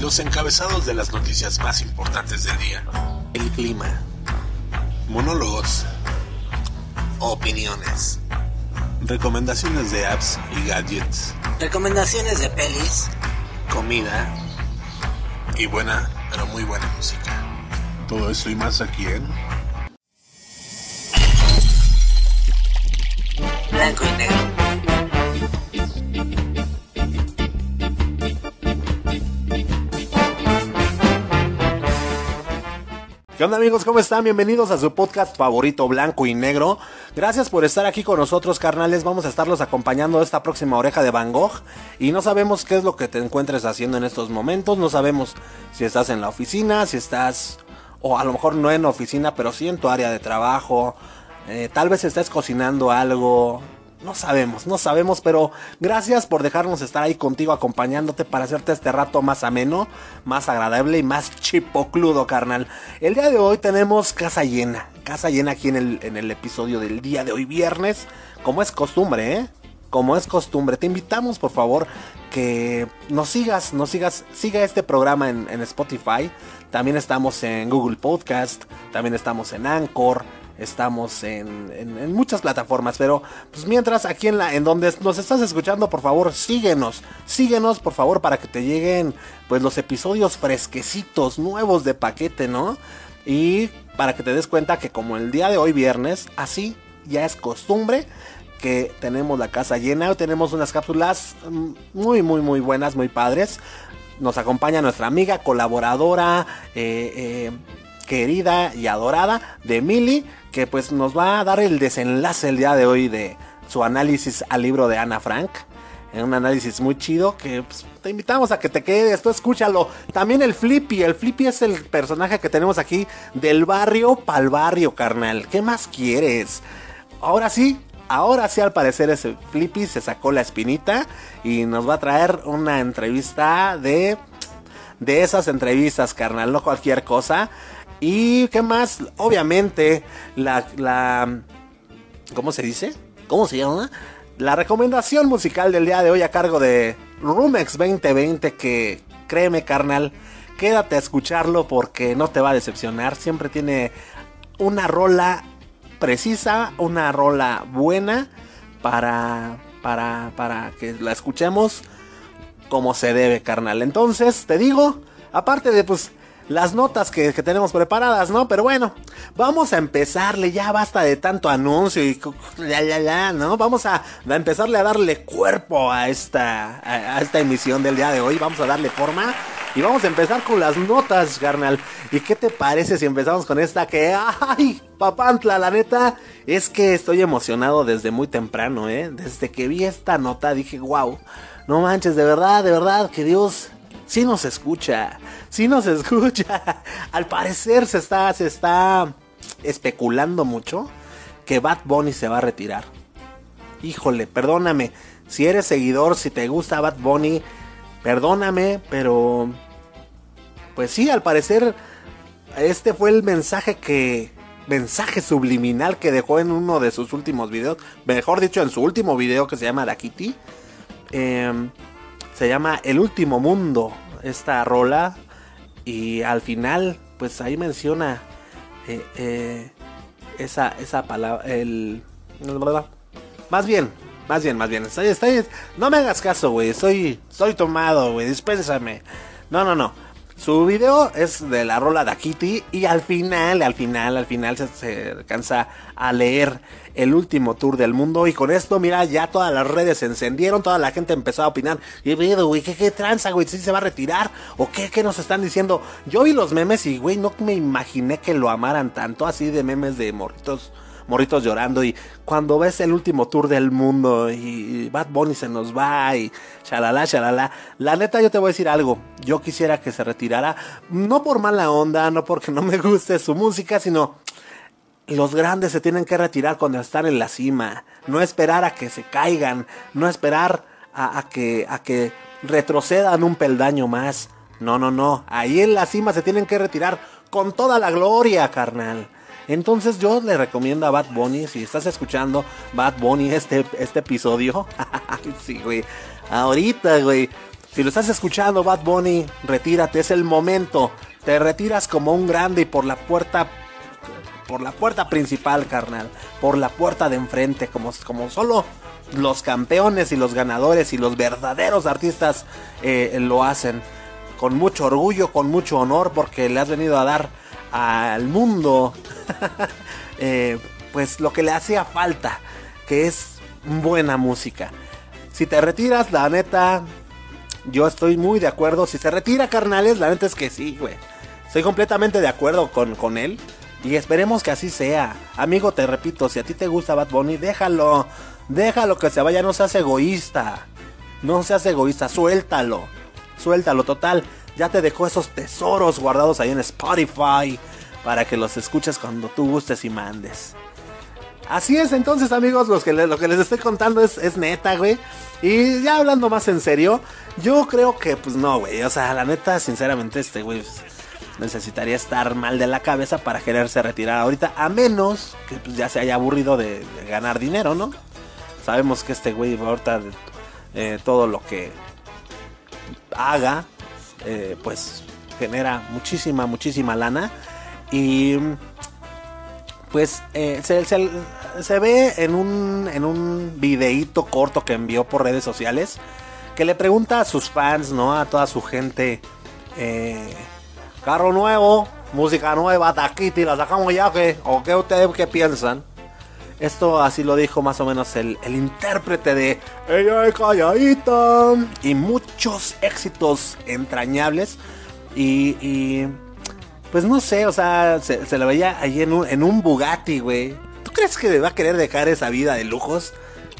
Los encabezados de las noticias más importantes del día. El clima. Monólogos. Opiniones. Recomendaciones de apps y gadgets. Recomendaciones de pelis. Comida. Y buena, pero muy buena música. Todo esto y más aquí en Blanco y ¿Qué onda amigos? ¿Cómo están? Bienvenidos a su podcast favorito blanco y negro. Gracias por estar aquí con nosotros, carnales. Vamos a estarlos acompañando esta próxima oreja de Van Gogh. Y no sabemos qué es lo que te encuentres haciendo en estos momentos. No sabemos si estás en la oficina, si estás... O a lo mejor no en oficina, pero sí en tu área de trabajo. Eh, tal vez estés cocinando algo. No sabemos, no sabemos, pero gracias por dejarnos estar ahí contigo acompañándote para hacerte este rato más ameno, más agradable y más chipocludo, carnal. El día de hoy tenemos casa llena, casa llena aquí en el, en el episodio del día de hoy viernes, como es costumbre, ¿eh? Como es costumbre, te invitamos por favor que nos sigas, nos sigas, siga este programa en, en Spotify. También estamos en Google Podcast, también estamos en Anchor, Estamos en, en, muchas plataformas, pero pues mientras aquí en la en donde nos estás escuchando, por favor, síguenos, síguenos por favor para que te lleguen pues los episodios fresquecitos, nuevos de paquete, ¿no? Y para que te des cuenta que como el día de hoy viernes, así ya es costumbre que tenemos la casa llena, tenemos unas cápsulas muy muy muy buenas, muy padres. Nos acompaña nuestra amiga colaboradora eh, eh, querida y adorada de Mili, que pues nos va a dar el desenlace el día de hoy de su análisis al libro de Ana Frank. En un análisis muy chido que pues, te invitamos a que te quedes, tú escúchalo. También el Flippy, el Flippy es el personaje que tenemos aquí del barrio pa'l barrio, carnal. ¿Qué más quieres? Ahora sí, ahora sí al parecer ese Flippy se sacó la espinita y nos va a traer una entrevista de... De esas entrevistas, carnal, no cualquier cosa. Y qué más, obviamente, la, la, ¿cómo se dice? ¿Cómo se llama? La recomendación musical del día de hoy a cargo de Rumex 2020 que créeme carnal, quédate a escucharlo porque no te va a decepcionar. Siempre tiene una rola precisa, una rola buena para, para, para que la escuchemos como se debe, carnal. Entonces, te digo, aparte de pues las notas que, que, tenemos preparadas, ¿no? Pero bueno, vamos a empezarle, ya basta de tanto anuncio y ya, ya, ya, ¿no? Vamos a, a, empezarle a darle cuerpo a esta, a, a, esta emisión del día de hoy, vamos a darle forma y vamos a empezar con las notas, carnal. ¿Y qué te parece si empezamos con esta que, ay, papantla, la neta, es que estoy emocionado desde muy temprano, ¿eh? Desde que vi esta nota dije, wow, no manches, de verdad, de verdad, que Dios sí nos escucha, sí nos escucha. Al parecer se está, se está especulando mucho que Bad Bunny se va a retirar. Híjole, perdóname. Si eres seguidor, si te gusta Bad Bunny, perdóname, pero... Pues sí, al parecer este fue el mensaje que... Mensaje subliminal que dejó en uno de sus últimos videos. Mejor dicho, en su último video que se llama Dakiti. Eh, se llama El último mundo, esta rola. Y al final, pues ahí menciona eh, eh, esa, esa palabra, el... Más bien, más bien, más bien. Estoy, estoy, no me hagas caso, güey. Estoy, estoy tomado, güey. Dispénsame. No, no, no. Su video es de la rola de Kitty y al final, al final, al final se, se, alcanza a leer el último tour del mundo y con esto, mira, ya todas las redes se encendieron, toda la gente empezó a opinar. Y güey, ¿qué, qué tranza, güey? ¿Sí se va a retirar? ¿O qué, qué nos están diciendo? Yo vi los memes y, güey, no me imaginé que lo amaran tanto, así de memes de morritos morritos llorando y cuando ves el último tour del mundo y Bad Bunny se nos va y chalala, chalala, la neta yo te voy a decir algo, yo quisiera que se retirara, no por mala onda, no porque no me guste su música, sino los grandes se tienen que retirar cuando están en la cima, no esperar a que se caigan, no esperar a, a que, a que retrocedan un peldaño más. No, no, no. Ahí en la cima se tienen que retirar con toda la gloria, carnal. Entonces yo le recomiendo a Bad Bunny, si estás escuchando Bad Bunny este, este episodio, sí, güey, ahorita, güey, Si lo estás escuchando, Bad Bunny, retírate, es el momento. Te retiras como un grande y por la puerta por la puerta principal, carnal, por la puerta de enfrente, como, como solo los campeones y los ganadores y los verdaderos artistas eh, lo hacen. Con mucho orgullo, con mucho honor, porque le has venido a dar al mundo eh, pues lo que le hacía falta, que es buena música. Si te retiras, la neta, yo estoy muy de acuerdo. Si se retira, carnales, la neta es que sí, güey. Estoy completamente de acuerdo con, con él. Y esperemos que así sea. Amigo, te repito, si a ti te gusta Bad Bunny, déjalo. Déjalo que se vaya, no seas egoísta. No seas egoísta, suéltalo. Suéltalo, total. Ya te dejó esos tesoros guardados ahí en Spotify para que los escuches cuando tú gustes y mandes. Así es, entonces, amigos, los que lo que les estoy contando es, es neta, güey. Y ya hablando más en serio, yo creo que, pues no, güey. O sea, la neta, sinceramente, este güey pues, necesitaría estar mal de la cabeza para quererse retirar ahorita, a menos que pues, ya se haya aburrido de, ganar dinero, ¿no? Sabemos que este güey ahorita eh, todo lo que haga, eh, pues genera muchísima, muchísima lana. Y pues eh, se, se, ve en un, en un videíto corto que envió por redes sociales que le pregunta a sus fans, ¿no? A toda su gente, eh, carro nuevo, música nueva, taquiti, la sacamos ya, que ¿O qué ustedes qué piensan? Esto así lo dijo más o menos el, el intérprete de Ella es calladita. Y muchos éxitos entrañables. Y, y pues no sé, o sea, se, se lo veía ahí en un, en un Bugatti, güey. ¿Tú crees que va a querer dejar esa vida de lujos?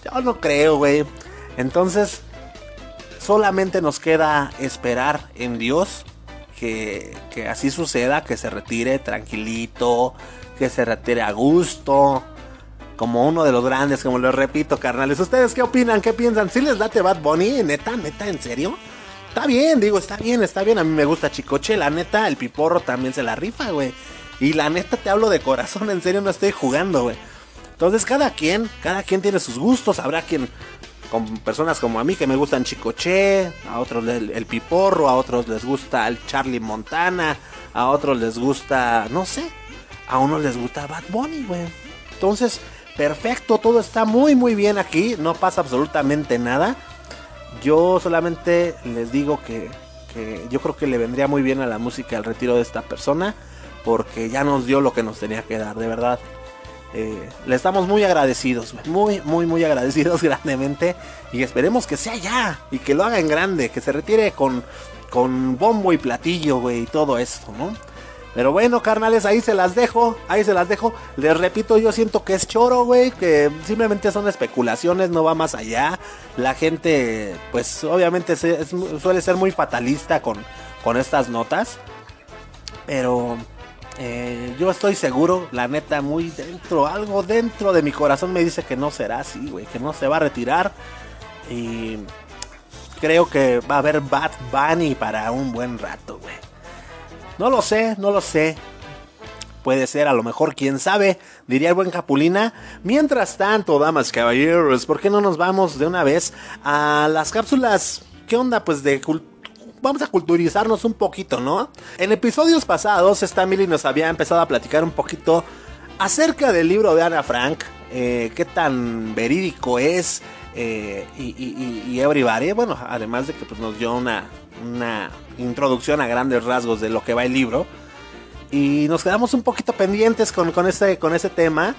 Yo no creo, güey. Entonces, solamente nos queda esperar en Dios que, que, así suceda, que se retire tranquilito, que se retire a gusto, como uno de los grandes, como lo repito, carnales. ¿Ustedes qué opinan? ¿Qué piensan? ¿Si les late Bad Bunny? ¿Neta? ¿Neta? ¿En serio? Está bien, digo, está bien, está bien. A mí me gusta Chicoche, la neta, el piporro también se la rifa, güey. Y la neta te hablo de corazón, en serio no estoy jugando, güey. Entonces cada quien, cada quien tiene sus gustos. Habrá quien, con personas como a mí que me gustan Chicoche, a otros el, el piporro, a otros les gusta el Charlie Montana, a otros les gusta, no sé, a unos les gusta Bad Bunny, güey. Entonces, perfecto, todo está muy muy bien aquí, no pasa absolutamente nada. Yo solamente les digo que, yo creo que le vendría muy bien a la música el retiro de esta persona. Porque ya nos dio lo que nos tenía que dar, de verdad. Eh, le estamos muy agradecidos, muy, muy, muy agradecidos grandemente. Y esperemos que sea ya y que lo haga en grande, que se retire con, con bombo y platillo, güey, y todo esto, ¿no? Pero bueno, carnales, ahí se las dejo, ahí se las dejo. Les repito, yo siento que es choro, güey, que simplemente son especulaciones, no va más allá. La gente, pues obviamente suele ser muy fatalista con, con estas notas. Pero eh, yo estoy seguro, la neta, muy dentro, algo dentro de mi corazón me dice que no será así, güey, que no se va a retirar. Y creo que va a haber Bad Bunny para un buen rato, güey. No lo sé, no lo sé. Puede ser, a lo mejor, quién sabe, diría el buen Capulina. Mientras tanto, damas, caballeros, ¿por qué no nos vamos de una vez a las cápsulas? ¿Qué onda? Pues de vamos a culturizarnos un poquito, ¿no? En episodios pasados, esta Milly nos había empezado a platicar un poquito acerca del libro de Ana Frank, eh, qué tan verídico es eh, y, y, y. Bueno, además de que pues, nos dio una, una introducción a grandes rasgos de lo que va el libro. Y nos quedamos un poquito pendientes con, con, ese, con ese tema.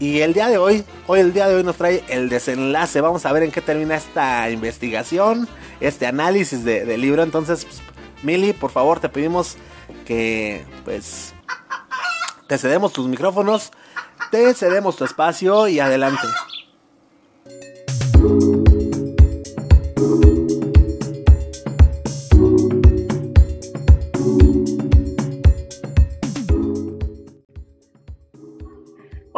Y el día de hoy, hoy el día de hoy nos trae el desenlace. Vamos a ver en qué termina esta investigación, este análisis del de libro. Entonces, pues, por favor, te pedimos que pues te cedemos tus micrófonos, te cedemos tu espacio y adelante.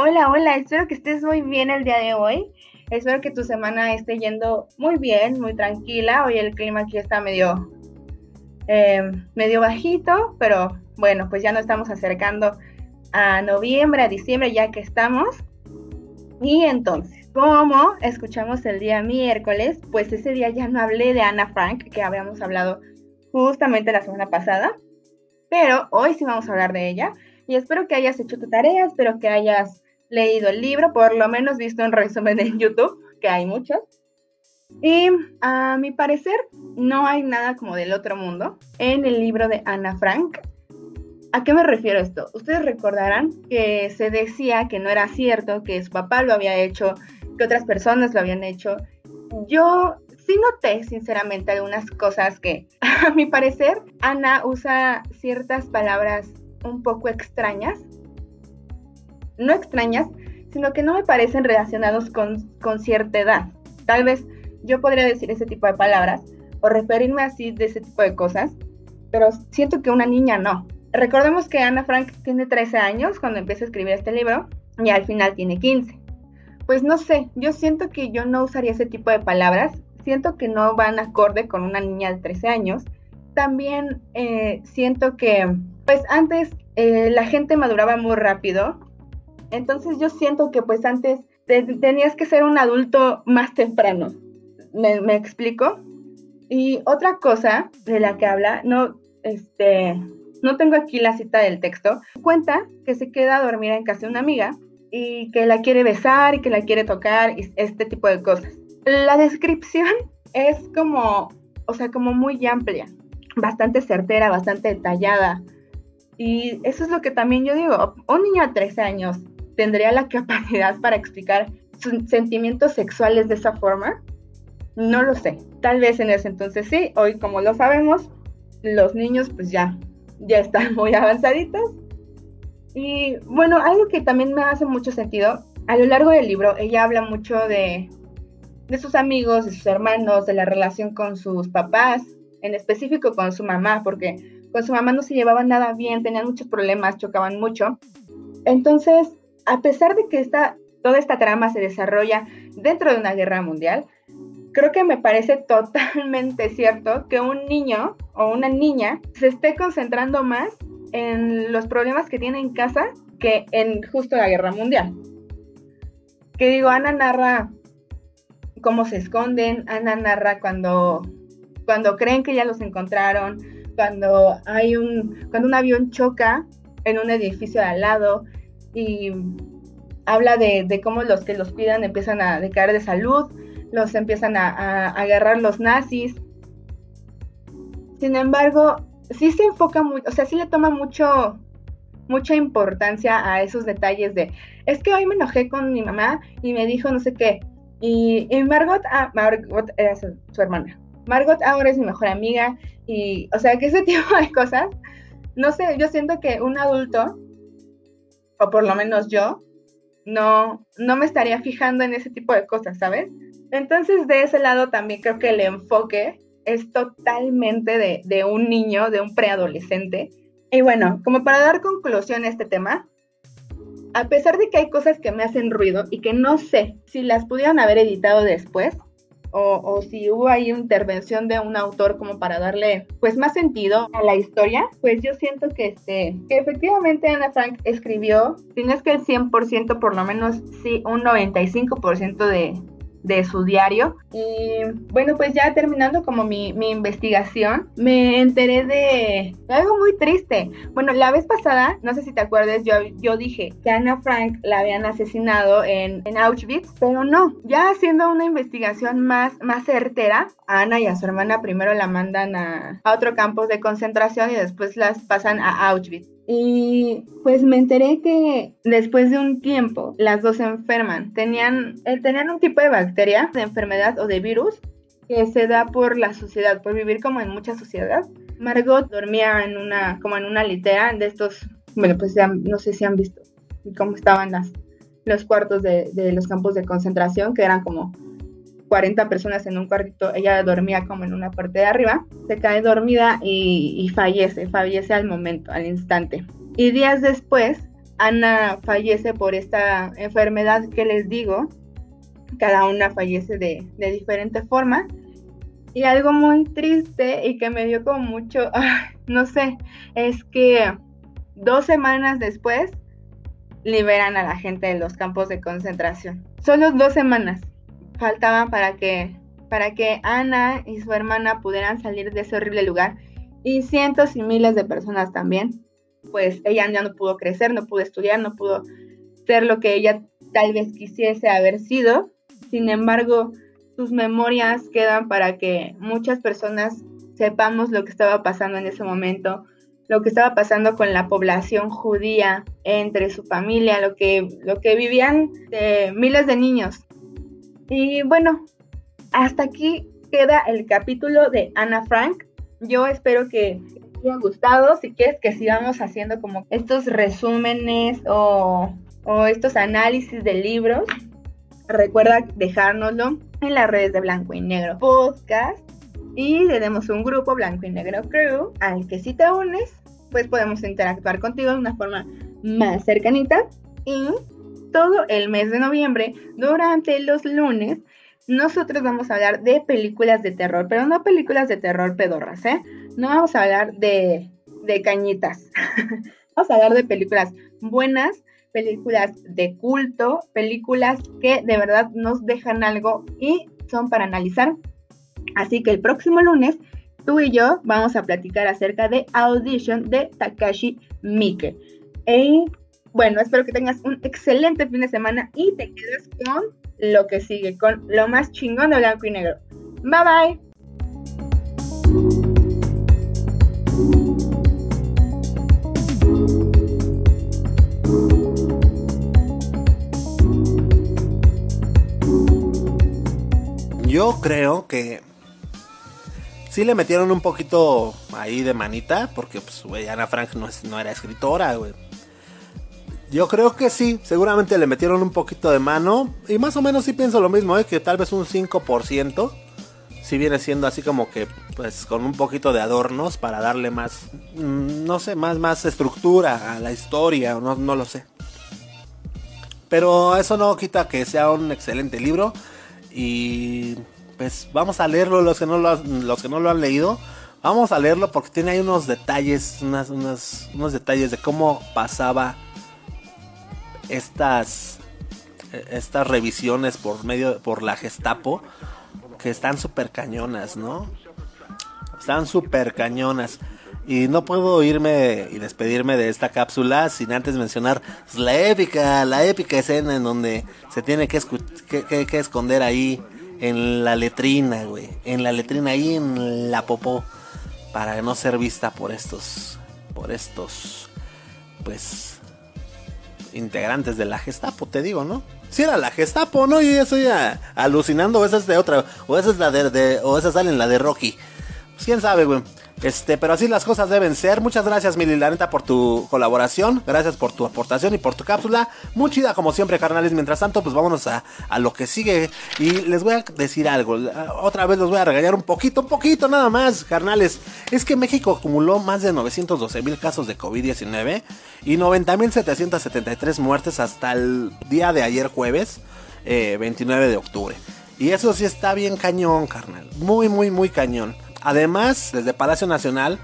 Hola, hola, espero que estés muy bien el día de hoy. Espero que tu semana esté yendo muy bien, muy tranquila. Hoy el clima aquí está medio, eh, medio bajito, pero bueno, pues ya nos estamos acercando a noviembre, a diciembre, ya que estamos. Y entonces, como escuchamos el día miércoles, pues ese día ya no hablé de Ana Frank, que habíamos hablado justamente la semana pasada, pero hoy sí vamos a hablar de ella y espero que hayas hecho tu tarea, espero que hayas leído el libro, por lo menos visto un resumen en YouTube, que hay muchos. Y a mi parecer no hay nada como del otro mundo en el libro de Ana Frank. ¿A qué me refiero esto? Ustedes recordarán que se decía que no era cierto, que su papá lo había hecho, que otras personas lo habían hecho. Yo sí noté, sinceramente, algunas cosas que, a mi parecer, Ana usa ciertas palabras un poco extrañas. No extrañas, sino que no me parecen relacionados con, con cierta edad. Tal vez yo podría decir ese tipo de palabras o referirme así de ese tipo de cosas, pero siento que una niña no. Recordemos que Ana Frank tiene 13 años cuando empieza a escribir este libro y al final tiene 15. Pues no sé, yo siento que yo no usaría ese tipo de palabras, siento que no van acorde con una niña de 13 años. También eh, siento que, pues antes eh, la gente maduraba muy rápido, entonces yo siento que pues antes tenías que ser un adulto más temprano. ¿Me, ¿Me, explico? Y otra cosa de la que habla, no, este, no tengo aquí la cita del texto, cuenta que se queda a dormir en casa de una amiga y que la quiere besar y que la quiere tocar y este tipo de cosas. La descripción es como, o sea, como muy amplia, bastante certera, bastante detallada. Y eso es lo que también yo digo, un niño de 13 años tendría la capacidad para explicar sus sentimientos sexuales de esa forma. No lo sé. Tal vez en ese entonces sí. Hoy como lo sabemos, los niños pues ya, ya están muy avanzaditos. Y bueno, algo que también me hace mucho sentido, a lo largo del libro ella habla mucho de, de sus amigos, de sus hermanos, de la relación con sus papás, en específico con su mamá, porque con su mamá no se llevaban nada bien, tenían muchos problemas, chocaban mucho. Entonces, a pesar de que esta, toda esta trama se desarrolla dentro de una guerra mundial, creo que me parece totalmente cierto que un niño o una niña se esté concentrando más en los problemas que tiene en casa que en justo la guerra mundial. Que digo, Ana narra cómo se esconden, Ana narra cuando, cuando creen que ya los encontraron, cuando hay un, cuando un avión choca en un edificio de al lado y habla de, cómo los que los cuidan empiezan a decaer de salud, los empiezan a, agarrar los nazis. Sin embargo, sí se enfoca mucho, o sea, sí le toma mucho, mucha importancia a esos detalles de, es que hoy me enojé con mi mamá y me dijo no sé qué. Y, y Margot, ah, Margot era su, su, hermana. Margot ahora es mi mejor amiga y, o sea, que ese tipo de cosas, no sé, yo siento que un adulto, o por lo menos yo, no, no me estaría fijando en ese tipo de cosas, ¿sabes? Entonces, de ese lado también creo que el enfoque es totalmente de, de un niño, de un preadolescente. Y bueno, como para dar conclusión a este tema, a pesar de que hay cosas que me hacen ruido y que no sé si las pudieron haber editado después o, si hubo ahí intervención de un autor como para darle pues más sentido a la historia, pues yo siento que, este, que efectivamente Ana Frank escribió, si no es que el 100%, por lo menos sí un 95% de, de su diario. Y bueno, pues ya terminando como mi, mi, investigación, me enteré de algo muy triste. Bueno, la vez pasada, no sé si te acuerdas, yo, yo dije que Ana Frank la habían asesinado en, en Auschwitz, pero no, ya haciendo una investigación más, más certera, Ana y a su hermana primero la mandan a, a otro campo de concentración y después las pasan a Auschwitz. Y pues me enteré que después de un tiempo las dos se enferman. Tenían, eh, tenían un tipo de bacteria, de enfermedad o de virus que se da por la sociedad, por vivir como en mucha sociedad. Margot dormía en una, como en una litera de estos, bueno, pues no sé si han visto cómo estaban las, los cuartos de los campos de concentración, que eran como 40 personas en un cuartito, ella dormía como en una parte de arriba, se cae dormida y, y, fallece, fallece al momento, al instante. Y días después, Ana fallece por esta enfermedad que les digo, cada una fallece de, de diferente forma. Y algo muy triste y que me dio como mucho, no sé, es que dos semanas después, liberan a la gente de los campos de concentración. Solo dos semanas faltaban para que, para que Ana y su hermana pudieran salir de ese horrible lugar y cientos y miles de personas también. Pues ella ya no pudo crecer, no pudo estudiar, no pudo ser lo que ella tal vez quisiese haber sido. Sin embargo, sus memorias quedan para que muchas personas sepamos lo que estaba pasando en ese momento, lo que estaba pasando con la población judía entre su familia, lo que, lo que vivían miles de niños. Y bueno, hasta aquí queda el capítulo de Ana Frank. Yo espero que te haya gustado. Si quieres que sigamos haciendo como estos resúmenes o, o estos análisis de libros, recuerda dejárnoslo en las redes de Blanco y Negro Podcast y tenemos un grupo Blanco y Negro Crew al que si te unes, pues podemos interactuar contigo de una forma más cercanita. Y todo el mes de noviembre, durante los lunes, nosotros vamos a hablar de películas de terror, pero no películas de terror pedorras, ¿eh? No vamos a hablar de, de cañitas. vamos a hablar de películas buenas, películas de culto, películas que de verdad nos dejan algo y son para analizar Así que el próximo lunes tú y yo vamos a platicar acerca de Audition de Takashi Miike. Bueno, espero que tengas un excelente fin de semana y te quedes con lo que sigue, con lo más chingón de blanco y negro. Bye bye. Yo creo que sí le metieron un poquito ahí de manita, porque pues, güey, Ana Frank no, no era escritora, güey. Yo creo que sí, seguramente le metieron un poquito de mano. Y más o menos sí pienso lo mismo, ¿eh? que tal vez un 5%. Si viene siendo así como que, pues, con un poquito de adornos para darle más, mm, no sé, más, más estructura a la historia, no, no lo sé. Pero eso no quita que sea un excelente libro. Y pues vamos a leerlo los que no lo, los que no lo han leído. Vamos a leerlo porque tiene ahí unos detalles, unas, unos detalles de cómo pasaba estas, estas revisiones por medio, por la Gestapo, que están súper cañonas, ¿no? Están súper cañonas. Y no puedo irme y despedirme de esta cápsula sin antes mencionar la épica, la épica escena en donde se tiene que, que, que esconder ahí en la letrina, güey. En la letrina ahí en la popó. Para no ser vista por estos. Por estos. Pues. Integrantes de la Gestapo, te digo, ¿no? Si era la Gestapo, ¿no? Yo ya estoy alucinando. O esa es de otra. O esa es la de. O esa sale en la de Rocky. Pues quién sabe, güey. Este, pero así las cosas deben ser. Muchas gracias, Mili, la neta, por tu colaboración. Gracias por tu aportación y por tu cápsula. Muy chida, como siempre, carnales. Mientras tanto, pues vámonos a, a lo que sigue. Y les voy a decir algo. Otra vez los voy a regañar un poquito, un poquito nada más, carnales. Es que México acumuló más de 912 mil casos de COVID-19 y 90 mil 773 muertes hasta el día de ayer jueves, 29 eh, de octubre. Y eso sí está bien cañón, carnal. Muy, muy, muy cañón. Además, desde Palacio Nacional,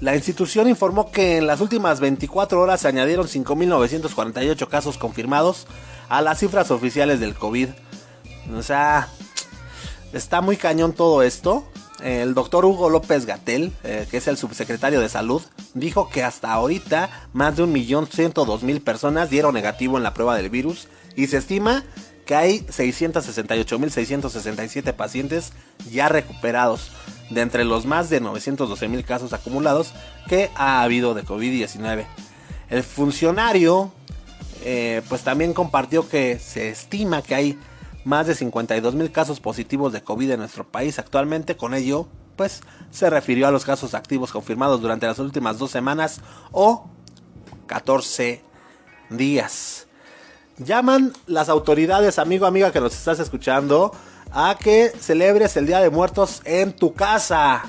la institución informó que en las últimas 24 horas se añadieron 5.948 casos confirmados a las cifras oficiales del COVID. O sea, está muy cañón todo esto. El doctor Hugo López Gatel, eh, que es el subsecretario de salud, dijo que hasta ahorita más de 1.102.000 personas dieron negativo en la prueba del virus y se estima que hay 668.667 pacientes ya recuperados de entre los más de 912 mil casos acumulados que ha habido de COVID-19. El funcionario eh, pues también compartió que se estima que hay más de 52 mil casos positivos de COVID en nuestro país actualmente. Con ello, pues se refirió a los casos activos confirmados durante las últimas dos semanas o 14 días. Llaman las autoridades, amigo, amiga que nos estás escuchando, a que celebres el Día de Muertos en tu casa.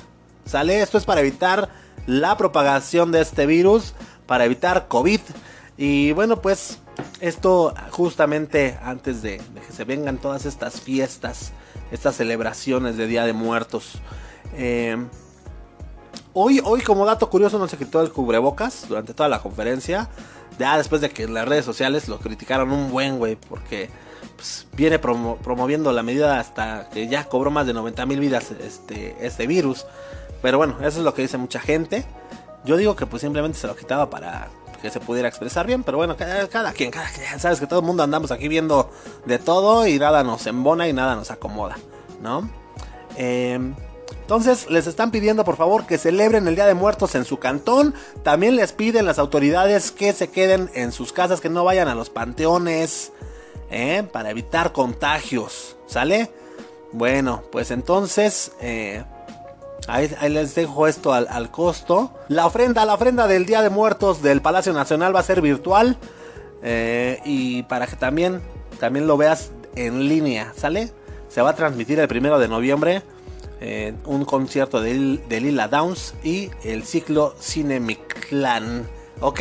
¿Sale? Esto es para evitar la propagación de este virus, para evitar COVID. Y bueno, pues esto justamente antes de, que se vengan todas estas fiestas, estas celebraciones de Día de Muertos. Eh, Hoy, hoy como dato curioso no se quitó el cubrebocas durante toda la conferencia. Ya después de que en las redes sociales lo criticaron un buen, güey, porque pues, viene promoviendo la medida hasta que ya cobró más de 90 mil vidas este, este virus. Pero bueno, eso es lo que dice mucha gente. Yo digo que pues simplemente se lo quitaba para que se pudiera expresar bien, pero bueno, cada, quien, cada quien, sabes que todo el mundo andamos aquí viendo de todo y nada nos embona y nada nos acomoda, ¿no? Eh, entonces les están pidiendo por favor que celebren el Día de Muertos en su cantón. También les piden las autoridades que se queden en sus casas, que no vayan a los panteones, ¿eh? para evitar contagios. ¿Sale? Bueno, pues entonces... Eh, ahí, les dejo esto al, costo. La ofrenda, la ofrenda del Día de Muertos del Palacio Nacional va a ser virtual. Eh, y para que también, también lo veas en línea, ¿sale? Se va a transmitir el primero de noviembre un concierto de, Lila Downs y el ciclo Cinemiclan. ¿Ok?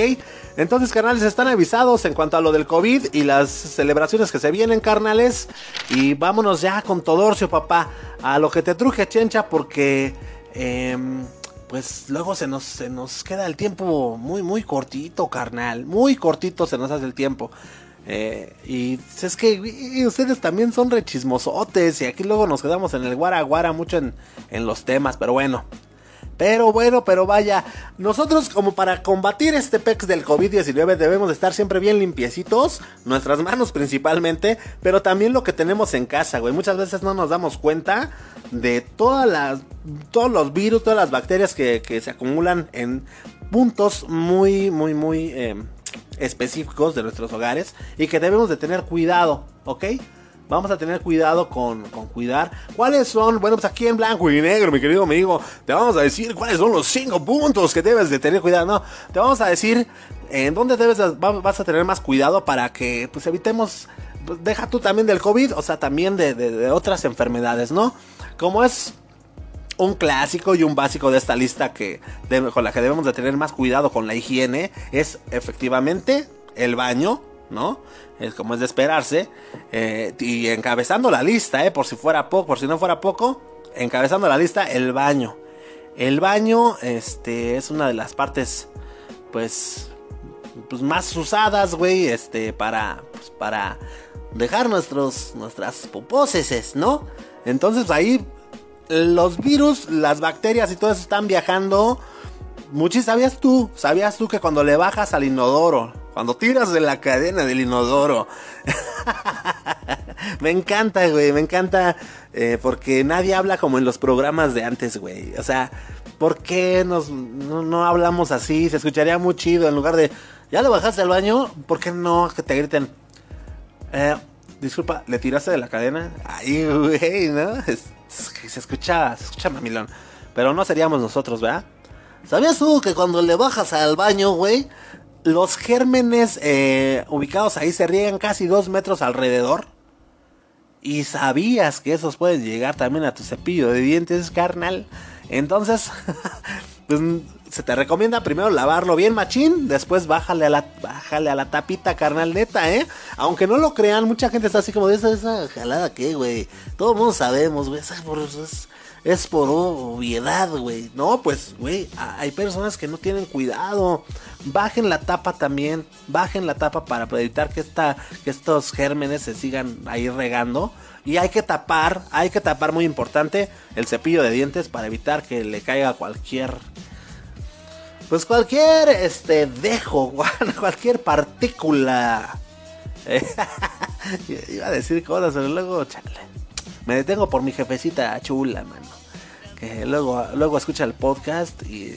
Entonces, carnales, están avisados en cuanto a lo del COVID y las celebraciones que se vienen, carnales. Y vámonos ya con Todorcio, papá, a lo que te truje, chencha, porque... Em, pues luego se nos, se nos queda el tiempo muy, muy cortito, carnal. Muy cortito se nos hace el tiempo. Eh, y es que ustedes también son rechismosotes y aquí luego nos quedamos en el guara guara mucho en, en los temas, pero bueno. Pero bueno, pero vaya, nosotros como para combatir este pex del COVID-19 debemos estar siempre bien limpiecitos, nuestras manos principalmente, pero también lo que tenemos en casa, güey. Muchas veces no nos damos cuenta de todas las, todos los virus, todas las bacterias que, que se acumulan en puntos muy, muy, muy... Eh, específicos de nuestros hogares y que debemos de tener cuidado, ¿ok? Vamos a tener cuidado con, cuidar. ¿Cuáles son? Bueno, pues aquí en blanco y negro, mi querido amigo, te vamos a decir cuáles son los cinco puntos que debes de tener cuidado. No, te vamos a decir en dónde debes vas a tener más cuidado para que pues evitemos, pues, deja tú también del COVID, o sea, también de, de otras enfermedades, ¿no? Como es un clásico y un básico de esta lista que con la que debemos de tener más cuidado con la higiene es efectivamente el baño, ¿no? Es como es de esperarse. Eh, y encabezando la lista, ¿eh? Por si fuera poco, por si no fuera poco, encabezando la lista, el baño. El baño, este, es una de las partes, pues, pues más usadas, güey, este, para, pues, para dejar nuestros, nuestras popóseses, ¿no? Entonces ahí los virus, las bacterias y todo eso están viajando. Muchis, ¿sabías tú? ¿Sabías tú que cuando le bajas al inodoro, cuando tiras de la cadena del inodoro? me encanta, güey, me encanta eh, porque nadie habla como en los programas de antes, güey. O sea, ¿por qué nos, no, hablamos así? Se escucharía muy chido en lugar de, ¿ya le bajaste al baño? ¿Por qué no que te griten? Eh, disculpa, ¿le tiraste de la cadena? Ay, güey, ¿no? se escucha, se escucha mamilón. Pero no seríamos nosotros, ¿verdad? ¿Sabías tú que cuando le bajas al baño, güey, los gérmenes eh, ubicados ahí se riegan casi dos metros alrededor? Y sabías que esos pueden llegar también a tu cepillo de dientes, carnal. Entonces, pues se te recomienda primero lavarlo bien machín, después bájale a la, bájale a la tapita, carnal, neta, ¿eh? Aunque no lo crean, mucha gente está así como de esa, esa jalada que, güey. Todo el mundo sabemos, güey. Es, es por obviedad, güey. No, pues, güey, hay personas que no tienen cuidado. Bajen la tapa también, bajen la tapa para evitar que, esta, que estos gérmenes se sigan ahí regando. Y hay que tapar, hay que tapar muy importante el cepillo de dientes para evitar que le caiga cualquier pues cualquier este dejo, cualquier partícula. Iba a decir cosas, pero luego, chale. Me detengo por mi jefecita chula, mano. Que luego, luego escucha el podcast y,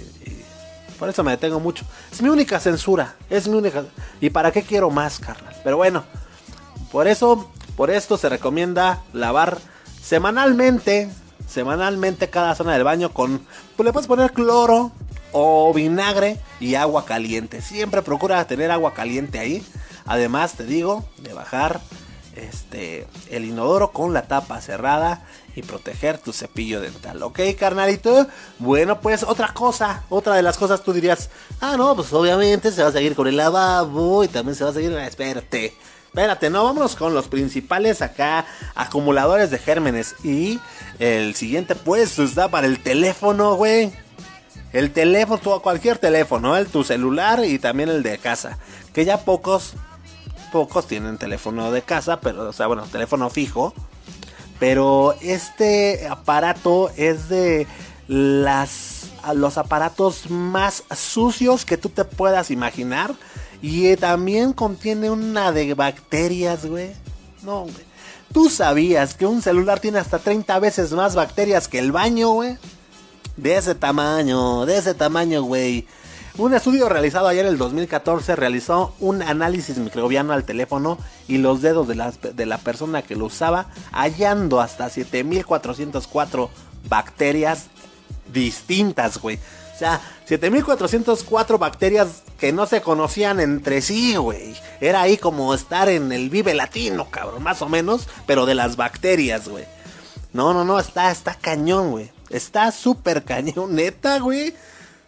por eso me detengo mucho. Es mi única censura, es mi única. ¿Y para qué quiero más, carnal? Pero bueno, por eso, por esto se recomienda lavar semanalmente, semanalmente cada zona del baño con, pues le puedes poner cloro, o vinagre y agua caliente. Siempre procura tener agua caliente ahí. Además, te digo, de bajar este el inodoro con la tapa cerrada y proteger tu cepillo dental. ¿Ok, carnalito? Bueno, pues otra cosa, otra de las cosas tú dirías, ah, no, pues obviamente se va a seguir con el lavabo y también se va a seguir, espérate. Espérate, no, vámonos con los principales acá acumuladores de gérmenes. Y el siguiente puesto está para el teléfono, güey el teléfono, cualquier teléfono, el tu celular y también el de casa. Que ya pocos, pocos tienen teléfono de casa, pero, o sea, bueno, teléfono fijo. Pero este aparato es de las los aparatos más sucios que tú te puedas imaginar. Y eh, también contiene una de bacterias, güey. No, güey. ¿Tú sabías que un celular tiene hasta 30 veces más bacterias que el baño, güey? De ese tamaño, de ese tamaño, güey. Un estudio realizado ayer en el 2014 realizó un análisis microbiano al teléfono y los dedos de la, de la persona que lo usaba, hallando hasta 7404 bacterias distintas, güey. O sea, 7404 bacterias que no se conocían entre sí, güey. Era ahí como estar en el Vive Latino, cabrón, más o menos, pero de las bacterias, güey. No, no, no, está, está cañón, güey. Está súper cañón, neta, güey.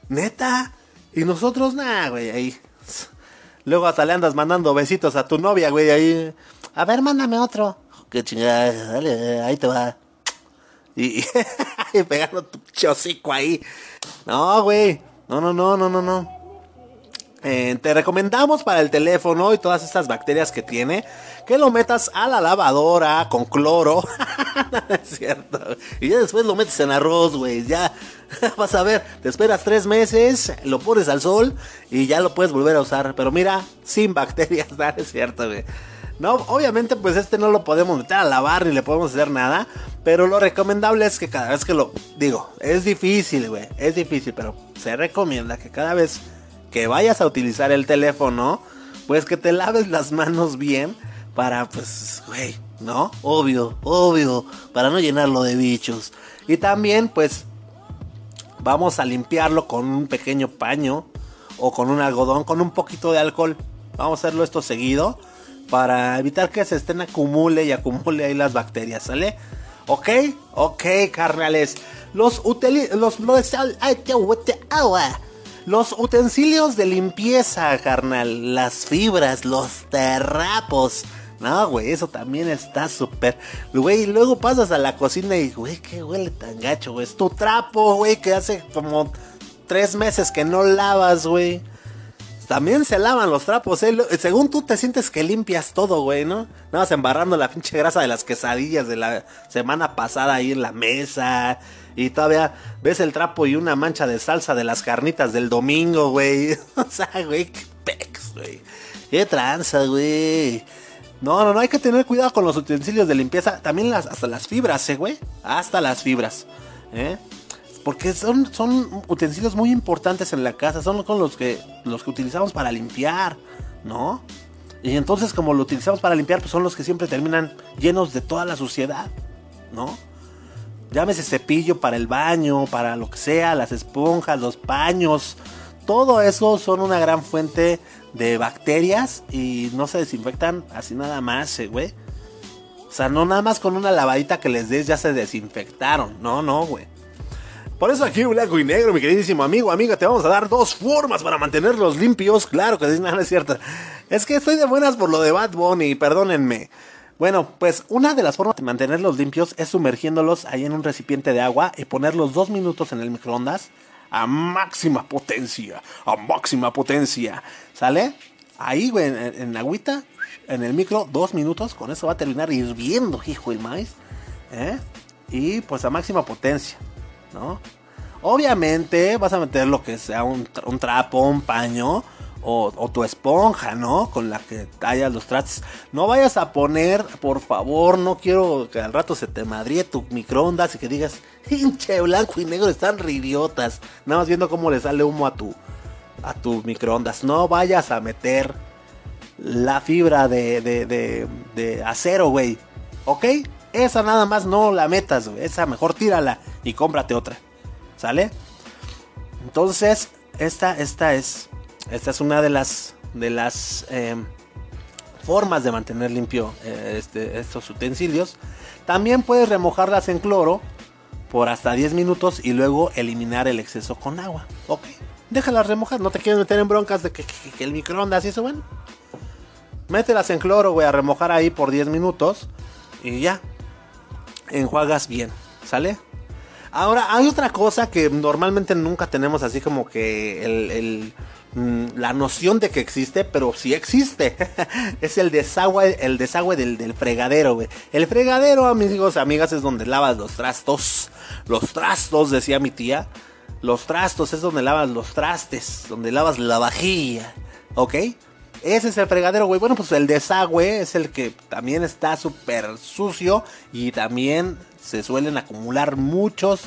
Neta. Y nosotros, nada, güey, ahí. Luego hasta le andas mandando besitos a tu novia, güey, ahí. A ver, mándame otro. Qué chingada, dale, ahí te va. Y, y pegando tu chocico ahí. No, güey. No, no, no, no, no, no. Eh, te recomendamos para el teléfono y todas estas bacterias que tiene que lo metas a la lavadora con cloro. es cierto. Y ya después lo metes en arroz, güey. Ya vas a ver, te esperas tres meses, lo pones al sol y ya lo puedes volver a usar. Pero mira, sin bacterias, ¿no? es cierto, güey. No, obviamente pues este no lo podemos meter a lavar ni le podemos hacer nada. Pero lo recomendable es que cada vez que lo... Digo, es difícil, güey. Es difícil, pero se recomienda que cada vez que vayas a utilizar el teléfono, pues que te laves las manos bien para, pues, güey, ¿no? Obvio, obvio, para no llenarlo de bichos. Y también, pues, vamos a limpiarlo con un pequeño paño o con un algodón, con un poquito de alcohol. Vamos a hacerlo esto seguido para evitar que se estén acumule y acumule ahí las bacterias, ¿sale? ¿Ok? Ok, carnales. Los utensilios... Los, los, utensilios de limpieza, carnal. Las fibras, los terrapos. No, güey, eso también está súper. Güey, luego pasas a la cocina y, güey, qué huele tan gacho, güey. Es tu trapo, güey, que hace como tres meses que no lavas, güey. También se lavan los trapos, ¿eh? Según tú te sientes que limpias todo, güey, ¿no? Nada más embarrando la pinche grasa de las quesadillas de la semana pasada ahí en la mesa. Y todavía ves el trapo y una mancha de salsa de las carnitas del domingo, güey. o sea, güey, qué pex, güey. Qué tranza, güey. No, no, no, hay que tener cuidado con los utensilios de limpieza. También las, hasta las fibras, ¿eh, güey? Hasta las fibras, ¿eh? Porque son, son utensilios muy importantes en la casa. Son con los que, los que utilizamos para limpiar, ¿no? Y entonces como lo utilizamos para limpiar, pues son los que siempre terminan llenos de toda la suciedad, ¿no? Llámese cepillo para el baño, para lo que sea, las esponjas, los paños. Todo eso son una gran fuente de bacterias y no se desinfectan así nada más, eh, güey. O sea, no nada más con una lavadita que les des ya se desinfectaron. No, no, güey. Por eso aquí blanco y negro, mi queridísimo amigo, amiga, te vamos a dar dos formas para mantenerlos limpios. Claro que sí, no, no es cierto. Es que estoy de buenas por lo de Bad Bunny, perdónenme. Bueno, pues una de las formas de mantenerlos limpios es sumergiéndolos ahí en un recipiente de agua y ponerlos dos minutos en el microondas a máxima potencia, a máxima potencia. ¿Sale? Ahí, güey, en, en agüita, en el micro, dos minutos, con eso va a terminar hirviendo, hijo el maíz. ¿eh? Y pues a máxima potencia. Obviamente vas a meter lo que sea un, trapo, un paño o, tu esponja, ¿no? Con la que tallas los trastes. No vayas a poner, por favor, no quiero que al rato se te madrie tu microondas y que digas, hinche blanco y negro, están ridiotas. Nada más viendo cómo le sale humo a tu, a tu microondas. No vayas a meter la fibra de, de, de, de acero, güey. ¿Ok? Esa nada más no la metas, güey. Esa mejor tírala y cómprate otra. ¿Sale? Entonces, esta, esta es. Esta es una de las. De las eh, formas de mantener limpio eh, este, estos utensilios. También puedes remojarlas en cloro por hasta 10 minutos y luego eliminar el exceso con agua. Ok. Déjalas remojar. No te quieres meter en broncas de que, el microondas y eso, bueno. Mételas en cloro, güey, a remojar ahí por 10 minutos. Y ya, enjuagas bien, ¿sale? Ahora, hay otra cosa que normalmente nunca tenemos así como que el, mm, la noción de que existe, pero sí existe. es el desagüe, el desagüe del, del fregadero. El fregadero, amigos, amigas, es donde lavas los trastos. Los trastos, decía mi tía. Los trastos es donde lavas los trastes, donde lavas la vajilla, ¿ok? Ese es el fregadero, güey. Bueno, pues el desagüe es el que también está súper sucio y también se suelen acumular muchos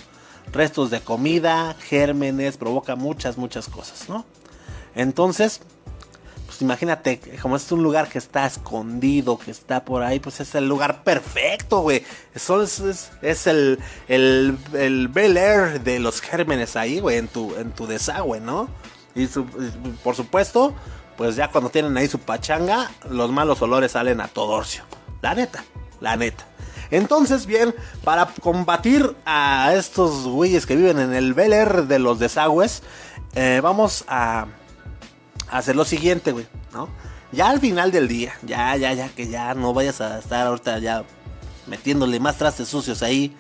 restos de comida, gérmenes, provoca muchas, muchas cosas, ¿no? Entonces, pues imagínate, como es un lugar que está escondido, que está por ahí, pues es el lugar perfecto, güey. Eso es, es, el, el, el Bel Air de los gérmenes ahí, güey, en tu, en tu desagüe, ¿no? Y por supuesto, pues ya cuando tienen ahí su pachanga, los malos olores salen a todo orcio. La neta, la neta. Entonces, bien, para combatir a estos güeyes que viven en el Bel Air de los desagües, eh, vamos a hacer lo siguiente, güey, ¿no? Ya al final del día, ya, ya, ya, que ya no vayas a estar ahorita ya metiéndole más trastes sucios ahí.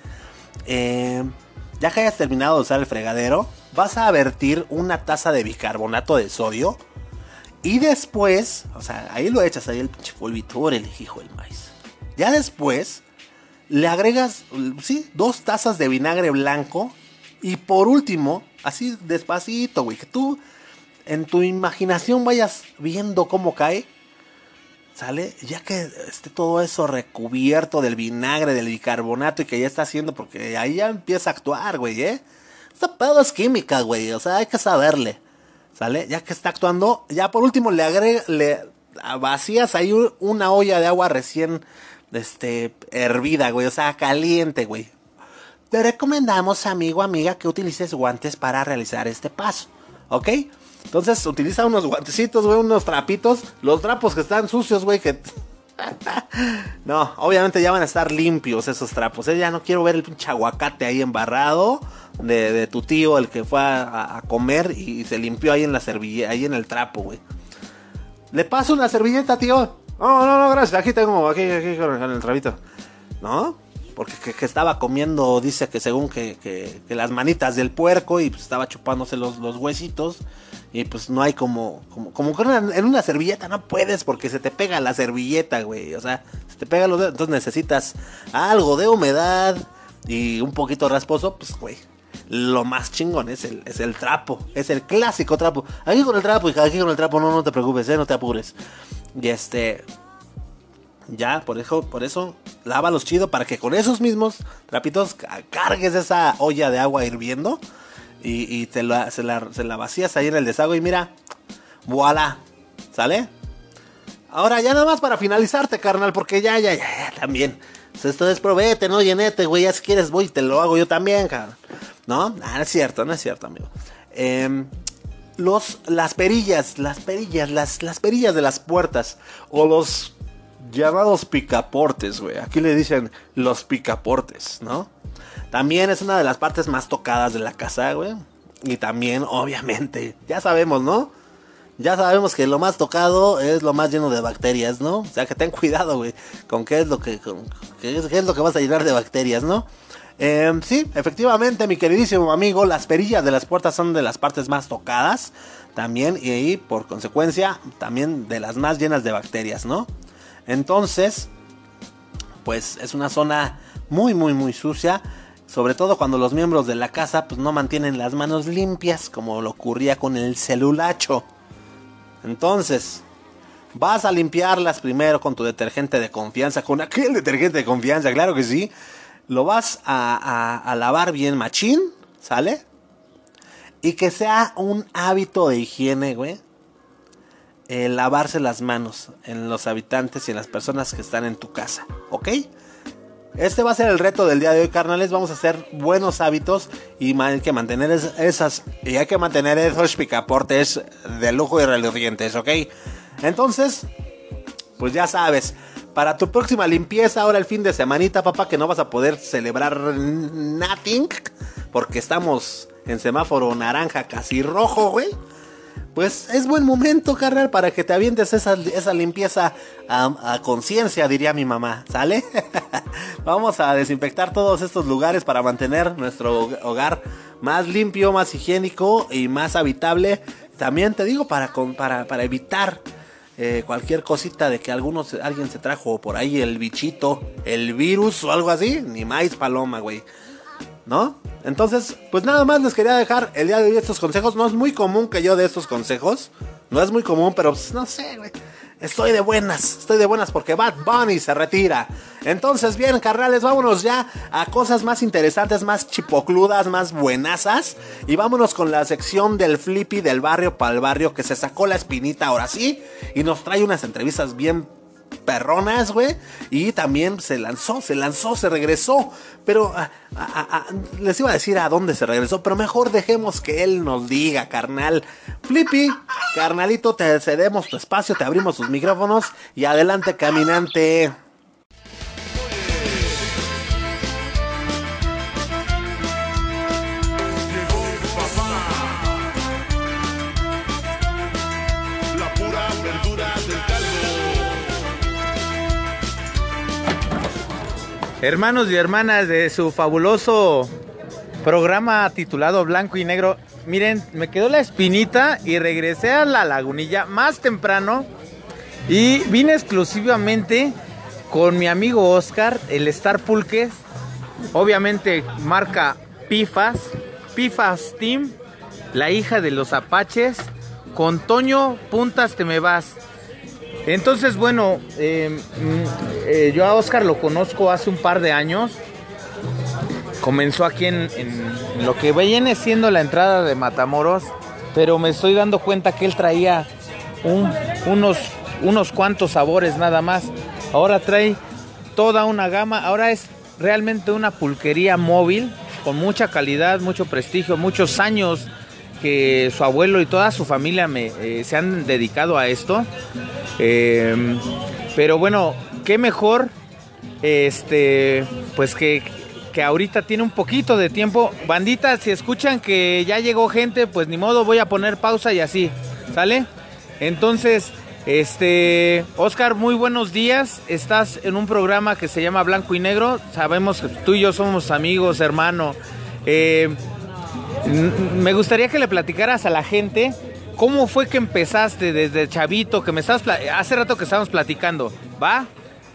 Eh, ya que hayas terminado de usar el fregadero, vas a vertir una taza de bicarbonato de sodio. Y después, o sea, ahí lo echas ahí el pinche polvito, el hijo del maíz. Ya después, le agregas, sí, dos tazas de vinagre blanco. Y por último, así despacito, güey, que tú en tu imaginación vayas viendo cómo cae. ¿Sale? Ya que esté todo eso recubierto del vinagre, del bicarbonato y que ya está haciendo, porque ahí ya empieza a actuar, güey, ¿eh? Esta pedo es química, güey, o sea, hay que saberle. ¿Sale? Ya que está actuando, ya por último le agrega, le vacías ahí una olla de agua recién, este, hervida, güey, o sea, caliente, güey. Te recomendamos, amigo, amiga, que utilices guantes para realizar este paso, ¿ok? Entonces utiliza unos guantecitos, güey, unos trapitos. Los trapos que están sucios, güey, que... no, obviamente ya van a estar limpios esos trapos. ¿eh? Ya no quiero ver el pinche aguacate ahí embarrado de, tu tío, el que fue a, comer y, se limpió ahí en la servilleta, ahí en el trapo, güey. Le paso una servilleta, tío. No, no, no, gracias. Aquí tengo, aquí, aquí con el trapito. ¿No? Porque que, estaba comiendo, dice que según que, las manitas del puerco y pues estaba chupándose los, los huesitos. Y pues no hay como, como, como que en una servilleta no puedes porque se te pega la servilleta, güey. O sea, se te pega los dedos. Entonces necesitas algo de humedad y un poquito rasposo, pues, güey. Lo más chingón es el, es el trapo. Es el clásico trapo. Aquí con el trapo, hija, aquí con el trapo, no, no te preocupes, eh, no te apures. Y este. Ya, por eso, por eso, lávalos chido para que con esos mismos trapitos cargues esa olla de agua hirviendo y, te la, se, la, vacías ahí en el desagüe y mira, voilà, ¿sale? Ahora ya nada más para finalizarte, carnal, porque ya, ya, ya, ya también. Pues esto es probete, no llenete, güey, ya si quieres voy te lo hago yo también, carnal. ¿No? Ah, no es cierto, no es cierto, amigo. Em, los, las perillas, las perillas, las, las perillas de las puertas o los llamados picaportes, güey. Aquí le dicen los picaportes, ¿no? También es una de las partes más tocadas de la casa, güey. Y también, obviamente, ya sabemos, ¿no? Ya sabemos que lo más tocado es lo más lleno de bacterias, ¿no? O sea que ten cuidado, güey, con qué es lo que, qué es, lo que vas a llenar de bacterias, ¿no? Em, sí, efectivamente, mi queridísimo amigo, las perillas de las puertas son de las partes más tocadas también y ahí, por consecuencia, también de las más llenas de bacterias, ¿no? Entonces, pues es una zona muy, muy, muy sucia sobre todo cuando los miembros de la casa pues no mantienen las manos limpias como lo ocurría con el celulacho. Entonces, vas a limpiarlas primero con tu detergente de confianza, con aquel detergente de confianza, claro que sí. Lo vas a, lavar bien machín, ¿sale? Y que sea un hábito de higiene, güey. Lavarse las manos en los habitantes y en las personas que están en tu casa, ¿ok? Este va a ser el reto del día de hoy, carnales. Vamos a hacer buenos hábitos y hay que mantener esas y hay que mantener esos picaportes de lujo y relucientes, ¿ok? Entonces, pues ya sabes, para tu próxima limpieza ahora el fin de semanita, papá, que no vas a poder celebrar nothing porque estamos en semáforo naranja casi rojo, güey pues es buen momento, carnal, para que te avientes esa, esa limpieza a, conciencia, diría mi mamá, ¿sale? Vamos a desinfectar todos estos lugares para mantener nuestro hogar más limpio, más higiénico y más habitable. También te digo para, para, para evitar eh, cualquier cosita de que algunos, alguien se trajo por ahí el bichito, el virus o algo así. Ni más paloma, güey. ¿No? Entonces, pues nada más les quería dejar el día de hoy estos consejos. No es muy común que yo dé estos consejos. No es muy común, pero pues, no sé, güey. Estoy de buenas, estoy de buenas porque Bad Bunny se retira. Entonces, bien, carnales, vámonos ya a cosas más interesantes, más chipocludas, más buenasas. Y vámonos con la sección del Flippy del barrio para el barrio que se sacó la espinita ahora sí. Y nos trae unas entrevistas bien perronas, güey. Y también se lanzó, se lanzó, se regresó. Pero les iba a decir a dónde se regresó, pero mejor dejemos que él nos diga, carnal. Flippy, carnalito, te cedemos tu espacio, te abrimos tus micrófonos y adelante, caminante. Hermanos y hermanas de su fabuloso programa titulado Blanco y Negro, miren, me quedó la espinita y regresé a la lagunilla más temprano y vine exclusivamente con mi amigo Oscar, el Star Pulques, obviamente marca Pifas, Pifas Team, la hija de los Apaches, con Toño Puntas Te Me Vas. Entonces, bueno, em, eh, yo a Oscar lo conozco hace un par de años. Comenzó aquí en, lo que viene siendo la entrada de Matamoros, pero me estoy dando cuenta que él traía unos, unos cuantos sabores nada más. Ahora trae toda una gama, ahora es realmente una pulquería móvil con mucha calidad, mucho prestigio, muchos años que su abuelo y toda su familia me, eh, se han dedicado a esto. Em, pero bueno, qué mejor, este, pues que, que ahorita tiene un poquito de tiempo. Bandita, si escuchan que ya llegó gente, pues ni modo, voy a poner pausa y así, ¿sale? Entonces, este, Oscar, muy buenos días. Estás en un programa que se llama Blanco y Negro. Sabemos que tú y yo somos amigos, hermano. Eh, me gustaría que le platicaras a la gente cómo fue que empezaste desde chavito, que me estabas hace rato que estábamos platicando, ¿va?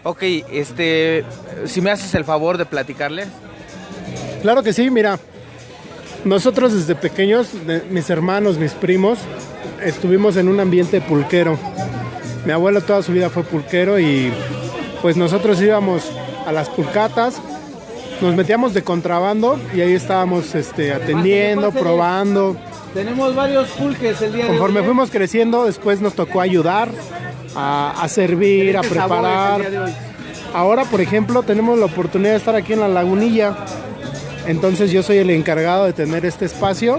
Ok, este, si me haces el favor de platicarle. Claro que sí, mira, nosotros desde pequeños, mis hermanos, mis primos, estuvimos en un ambiente pulquero. Mi abuelo toda su vida fue pulquero y pues nosotros íbamos a las pulcatas, nos metíamos de contrabando y ahí estábamos este, atendiendo, probando. Tenemos varios pulques el día Conforme de hoy. ¿eh? fuimos creciendo, después nos tocó ayudar a, servir, a preparar. Ahora, por ejemplo, tenemos la oportunidad de estar aquí en la lagunilla. Entonces yo soy el encargado de tener este espacio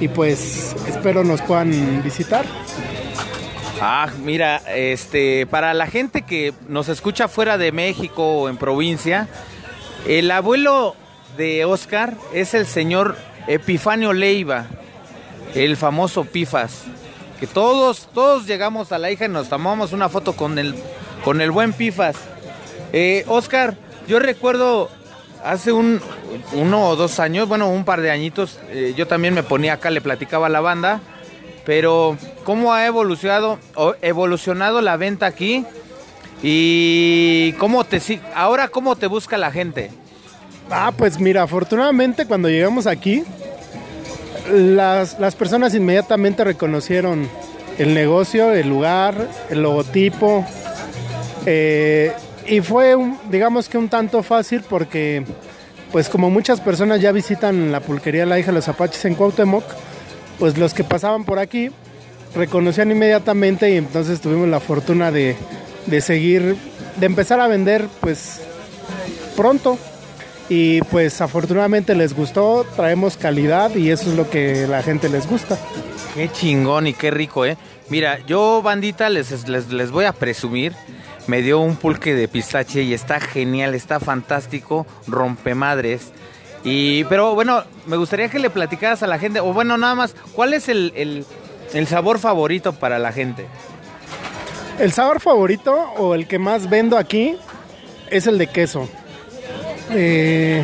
y pues espero nos puedan visitar. Ah, mira, este, para la gente que nos escucha fuera de México o en provincia, el abuelo de Oscar es el señor Epifanio Leiva, el famoso Pifas. Que todos, todos llegamos a la hija y nos tomamos una foto con el, con el buen Pifas. Eh, Oscar, yo recuerdo hace un, uno o dos años, bueno, un par de añitos, eh, yo también me ponía acá, le platicaba a la banda, pero cómo ha evolucionado, evolucionado la venta aquí ¿Y cómo te ahora cómo te busca la gente? Ah, pues mira, afortunadamente cuando llegamos aquí, las, personas inmediatamente reconocieron el negocio, el lugar, el logotipo. Eh, y fue, digamos que un tanto fácil porque, pues como muchas personas ya visitan la pulquería La Hija de los Apaches en Cuauhtémoc, pues los que pasaban por aquí reconocían inmediatamente y entonces tuvimos la fortuna de, de seguir, de empezar a vender pues pronto. Y pues afortunadamente les gustó, traemos calidad y eso es lo que la gente les gusta. Qué chingón y qué rico, ¿eh? Mira, yo bandita les, les, les voy a presumir, me dio un pulque de pistache y está genial, está fantástico, rompe madres. Y, pero bueno, me gustaría que le platicaras a la gente, o bueno, nada más, ¿cuál es el, el sabor favorito para la gente? El sabor favorito o el que más vendo aquí es el de queso. Eh,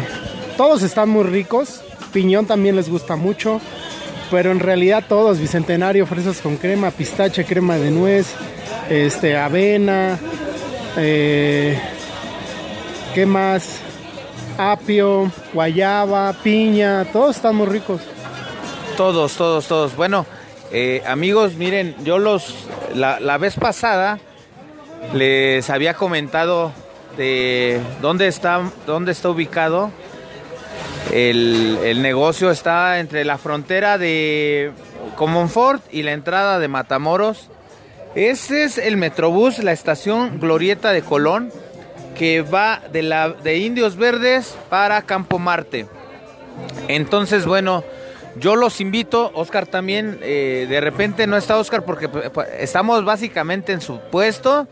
todos están muy ricos. Piñón también les gusta mucho. Pero en realidad todos, bicentenario, fresas con crema, pistache, crema de nuez, este, avena, eh, ¿qué más? Apio, guayaba, piña, todos están muy ricos. Todos, todos, todos. Bueno, eh, amigos, miren, yo los la, la vez pasada les había comentado de dónde está, dónde está ubicado. El, el negocio está entre la frontera de Comonfort y la entrada de Matamoros. Ese es el Metrobús, la estación Glorieta de Colón, que va de, la, de Indios Verdes para Campo Marte. Entonces, bueno, yo los invito, Oscar también, eh, de repente no está Oscar porque pues, estamos básicamente en su puesto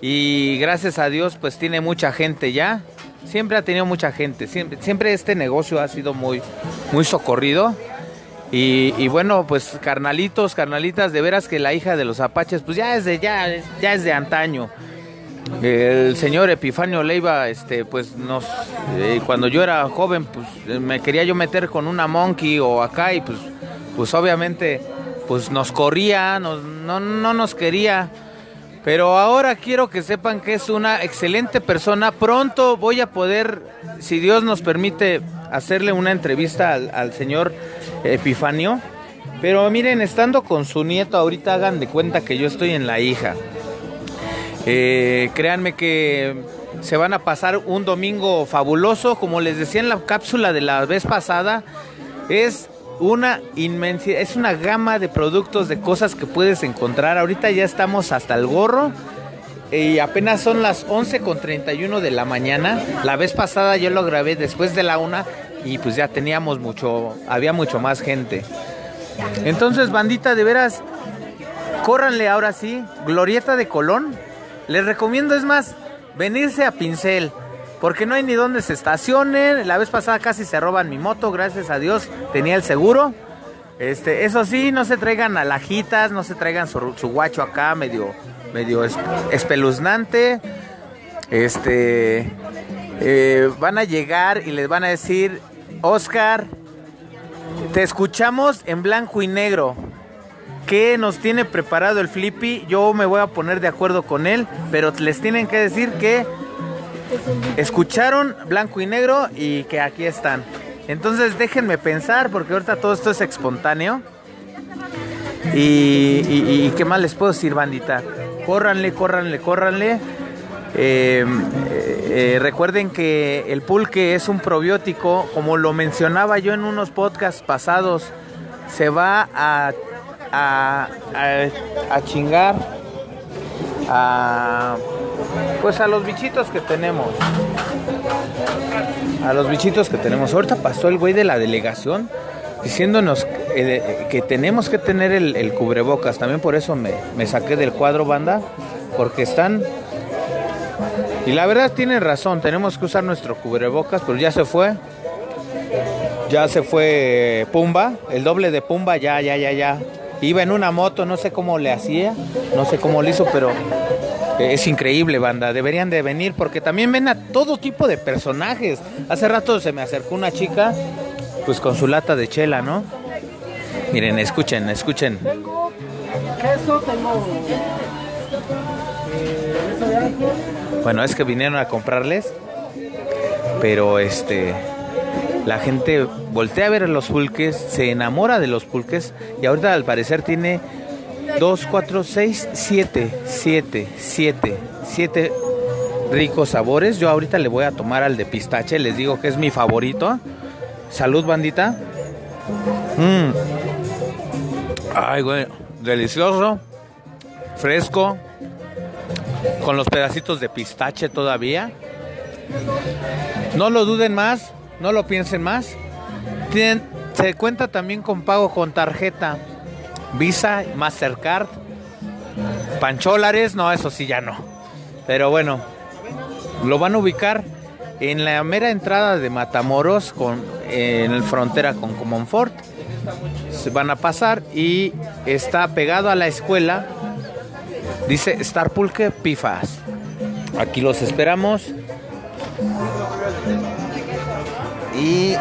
y gracias a Dios pues tiene mucha gente ya. Siempre ha tenido mucha gente, siempre, siempre este negocio ha sido muy, muy socorrido. Y, y, bueno, pues carnalitos, carnalitas, de veras que la hija de los apaches, pues ya es de, ya, ya es de antaño. El señor Epifanio Leiva, este, pues nos, eh, cuando yo era joven, pues me quería yo meter con una monkey o acá y pues, pues obviamente, pues nos corría, nos, no, no nos quería. Pero ahora quiero que sepan que es una excelente persona. Pronto voy a poder, si Dios nos permite, hacerle una entrevista al, al señor Epifanio. Pero miren, estando con su nieto, ahorita hagan de cuenta que yo estoy en la hija. Eh, créanme que se van a pasar un domingo fabuloso. Como les decía en la cápsula de la vez pasada, es una inmensidad, es una gama de productos, de cosas que puedes encontrar. Ahorita ya estamos hasta el gorro. Y apenas son las 11 con 31 de la mañana. La vez pasada yo lo grabé después de la una y pues ya teníamos mucho, había mucho más gente. Entonces, bandita, de veras, córranle ahora sí, Glorieta de Colón. Les recomiendo, es más, venirse a Pincel, porque no hay ni dónde se estacionen. La vez pasada casi se roban mi moto, gracias a Dios tenía el seguro. Este, eso sí, no se traigan alajitas, no se traigan su, guacho acá medio, medio es, espeluznante. Este, eh, van a llegar y les van a decir, Oscar, te escuchamos en blanco y negro. ¿Qué nos tiene preparado el Flippy? Yo me voy a poner de acuerdo con él, pero les tienen que decir que escucharon blanco y negro y que aquí están. Entonces déjenme pensar, porque ahorita todo esto es espontáneo. Y, y, qué más les puedo decir, bandita. Córranle, córranle, córranle. Eh, eh, recuerden que el pulque es un probiótico, como lo mencionaba yo en unos podcasts pasados, se va a, a, chingar a, pues a los bichitos que tenemos. A los bichitos que tenemos. Ahorita pasó el güey de la delegación diciéndonos eh, que tenemos que tener el, cubrebocas. También por eso me, me saqué del cuadro banda, porque están y la verdad tiene razón, tenemos que usar nuestro cubrebocas, pero ya se fue. Ya se fue Pumba, el doble de Pumba, ya, ya, ya, ya. Iba en una moto, no sé cómo le hacía, no sé cómo lo hizo, pero es increíble, banda. Deberían de venir porque también ven a todo tipo de personajes. Hace rato se me acercó una chica, pues con su lata de chela, ¿no? Miren, escuchen, escuchen. Tengo queso, tengo bueno, es que vinieron a comprarles, pero este la gente voltea a ver los pulques, se enamora de los pulques y ahorita al parecer tiene 2, 4, 6, 7, 7, 7, 7 ricos sabores. Yo ahorita le voy a tomar al de pistache, les digo que es mi favorito. Salud, bandita. Mm. Ay, güey, delicioso, fresco, con los pedacitos de pistache todavía. No lo duden más, no lo piensen más. Se cuenta también con pago con tarjeta Visa, Mastercard, Pancholares, no, eso sí ya no. Pero bueno, lo van a ubicar en la mera entrada de Matamoros, con, en el frontera con Comonfort. Se van a pasar y está pegado a la escuela Dice Star Pulque Pifas. Aquí los esperamos. Y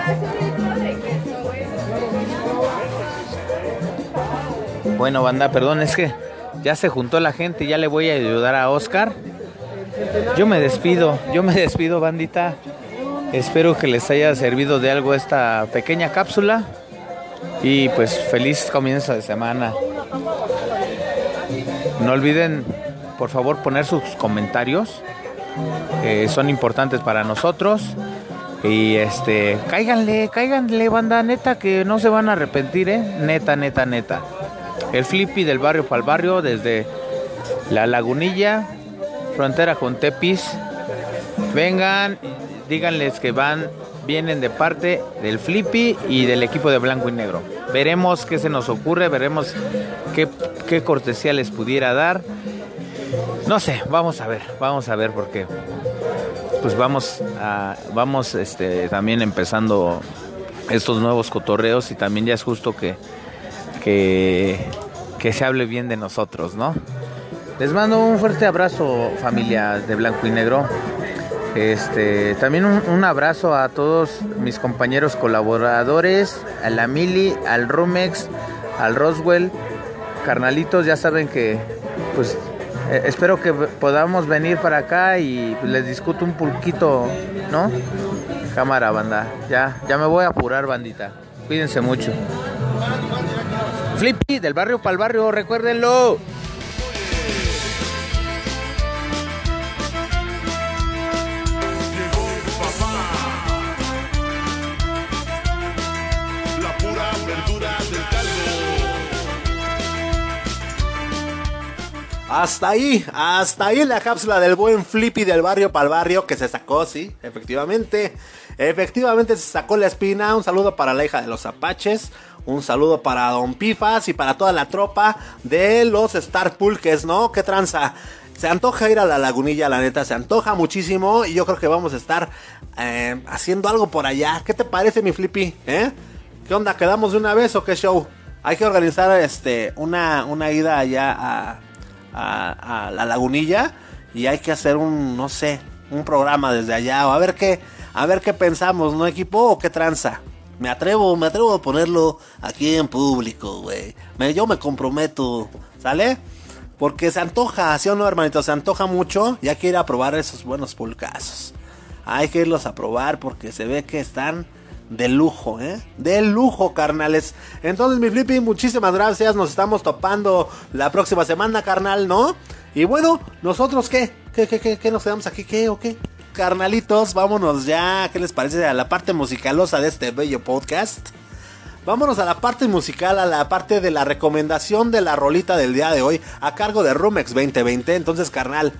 bueno, banda, perdón, es que ya se juntó la gente, ya le voy a ayudar a Oscar. Yo me despido, yo me despido, bandita. Espero que les haya servido de algo esta pequeña cápsula. Y pues feliz comienzo de semana. No olviden, por favor, poner sus comentarios. son importantes para nosotros. Y este, cáiganle, cáiganle, banda, neta, que no se van a arrepentir, ¿eh? Neta, neta, neta. El flippy del barrio para el barrio, desde la lagunilla, frontera con Tepis. Vengan, díganles que van, vienen de parte del flippy y del equipo de blanco y negro. Veremos qué se nos ocurre, veremos qué, qué cortesía les pudiera dar. No sé, vamos a ver, vamos a ver porque pues vamos vamos este también empezando estos nuevos cotorreos y también ya es justo que, que, que se hable bien de nosotros, ¿no? Les mando un fuerte abrazo familia de Blanco y Negro. Este, también un, un abrazo a todos mis compañeros colaboradores, a la Mili, al Rumex, al Roswell, carnalitos, ya saben que pues eh, espero que podamos venir para acá y les discuto un poquito, ¿no? Cámara, banda. Ya, ya me voy a apurar, bandita. Cuídense mucho. Flippy, del barrio para el barrio, recuérdenlo. Hasta ahí, hasta ahí la cápsula del buen Flippy del barrio para el barrio que se sacó, sí, efectivamente. Efectivamente se sacó la espina. Un saludo para la hija de los apaches. Un saludo para Don Pifas y para toda la tropa de los Star Pulques, ¿no? ¿Qué tranza? Se antoja ir a la lagunilla, la neta, se antoja muchísimo y yo creo que vamos a estar eh, haciendo algo por allá. ¿Qué te parece, mi Flippy? ¿Eh? ¿Qué onda? ¿Quedamos de una vez o qué show? Hay que organizar este una, una ida allá a, a, a la lagunilla y hay que hacer un, no sé, un programa desde allá o a ver qué, a ver qué pensamos, ¿no, equipo? ¿O qué tranza? Me atrevo, me atrevo a ponerlo aquí en público, güey. Yo me comprometo, ¿sale? Porque se antoja, ¿sí o no, hermanito? Se antoja mucho y hay que ir a probar esos buenos pulcazos. Hay que irlos a probar porque se ve que están de lujo, ¿eh? De lujo, carnales. Entonces, mi Flippy, muchísimas gracias. Nos estamos topando la próxima semana, carnal, ¿no? Y bueno, ¿nosotros qué? ¿Qué, qué, qué, qué nos quedamos aquí? ¿Qué o qué? Carnalitos, vámonos ya. ¿Qué les parece a la parte musicalosa de este bello podcast? Vámonos a la parte musical, a la parte de la recomendación de la rolita del día de hoy, a cargo de Rumex 2020. Entonces, carnal,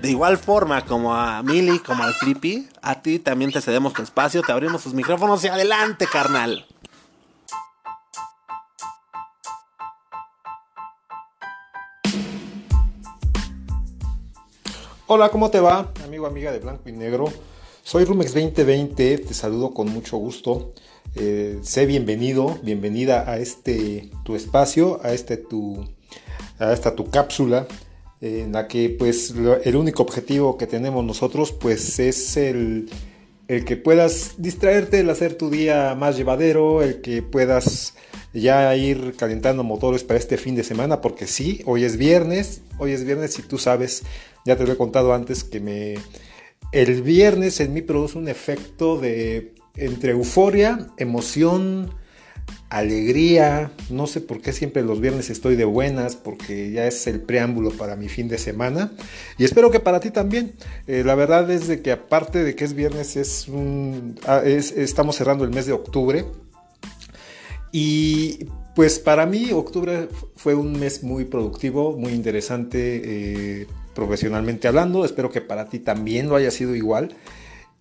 de igual forma como a Mili, como al Flippy, a ti también te cedemos tu espacio, te abrimos tus micrófonos y adelante, carnal. Hola, ¿cómo te va? Amigo, amiga de Blanco y Negro. Soy Rumex 2020, te saludo con mucho gusto. Eh, sé bienvenido, bienvenida a este tu espacio, a este tu a esta tu cápsula en la que pues el único objetivo que tenemos nosotros pues es el, el que puedas distraerte, el hacer tu día más llevadero, el que puedas ya ir calentando motores para este fin de semana, porque sí, hoy es viernes, hoy es viernes y tú sabes, ya te lo he contado antes que me el viernes en mí produce un efecto de entre euforia, emoción, alegría. No sé por qué siempre los viernes estoy de buenas, porque ya es el preámbulo para mi fin de semana. Y espero que para ti también. Eh, la verdad es de que aparte de que es viernes, es un, ah, es- estamos cerrando el mes de octubre. Y pues para mí octubre fue un mes muy productivo, muy interesante eh, profesionalmente hablando. Espero que para ti también lo haya sido igual.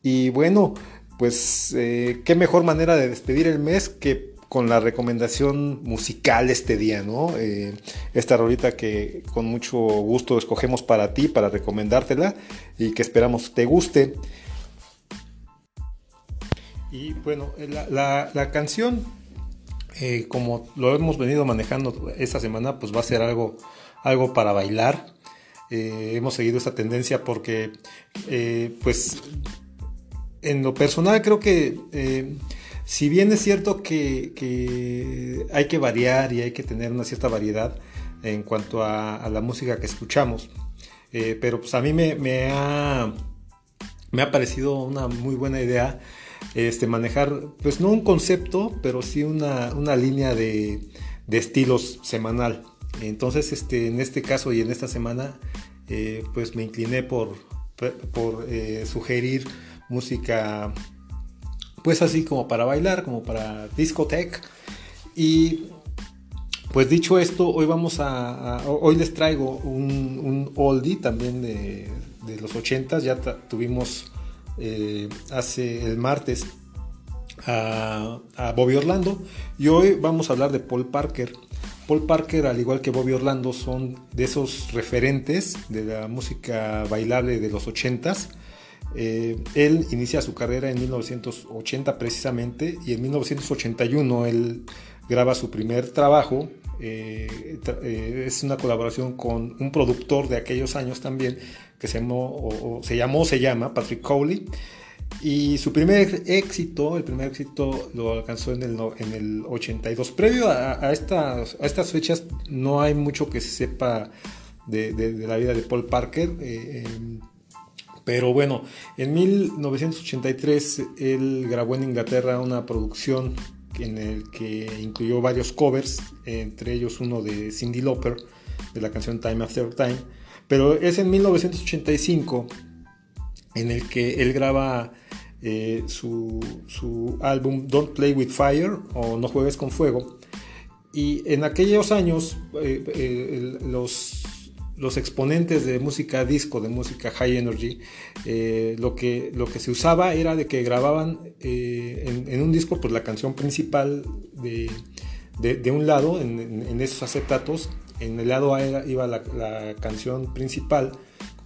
Y bueno, pues eh, qué mejor manera de despedir el mes que con la recomendación musical este día, ¿no? Eh, esta rolita que con mucho gusto escogemos para ti, para recomendártela y que esperamos te guste. Y bueno, la, la- canción, eh, como lo hemos venido manejando esta semana, pues va a ser algo, algo para bailar. Eh, hemos seguido esta tendencia porque, eh, pues, en lo personal creo que eh, si bien es cierto que, hay que variar y hay que tener una cierta variedad en cuanto a, la música que escuchamos, eh, pero pues a mí me, ha, me ha parecido una muy buena idea este, manejar, pues no un concepto, pero sí una, línea de, estilos semanal. Entonces, este, en este caso y en esta semana, eh, pues me incliné por, por sugerir música pues así como para bailar, como para discoteca. Y pues dicho esto, hoy vamos a, hoy les traigo un, oldie también de, los 80 ya tuvimos eh, hace el martes a, a, Bobby Orlando y hoy vamos a hablar de Paul Parker. Paul Parker, al igual que Bobby Orlando, son de esos referentes de la música bailable de los 80s eh, él inicia su carrera en 1980 precisamente y en 1981 él graba su primer trabajo. Eh, eh, es una colaboración con un productor de aquellos años también que se llamó se llamó se llama Patrick Cowley y su primer éxito, el primer éxito lo alcanzó en el, en el 82. Previo a, estas, a estas fechas no hay mucho que se sepa de, la vida de Paul Parker. Pero bueno, en 1983 él grabó en Inglaterra una producción en el que incluyó varios covers, entre ellos uno de Cindy Lauper, de la canción Time After Time. Pero es en 1985 en el que él graba eh, su, álbum Don't Play with Fire o No Juegues con Fuego. Y en aquellos años eh, eh, los los exponentes de música disco, de música high energy, eh, lo, que, lo que se usaba era de que grababan eh, en, un disco pues, la canción principal de, de, un lado, en, esos acetatos, en el lado A iba la, canción principal,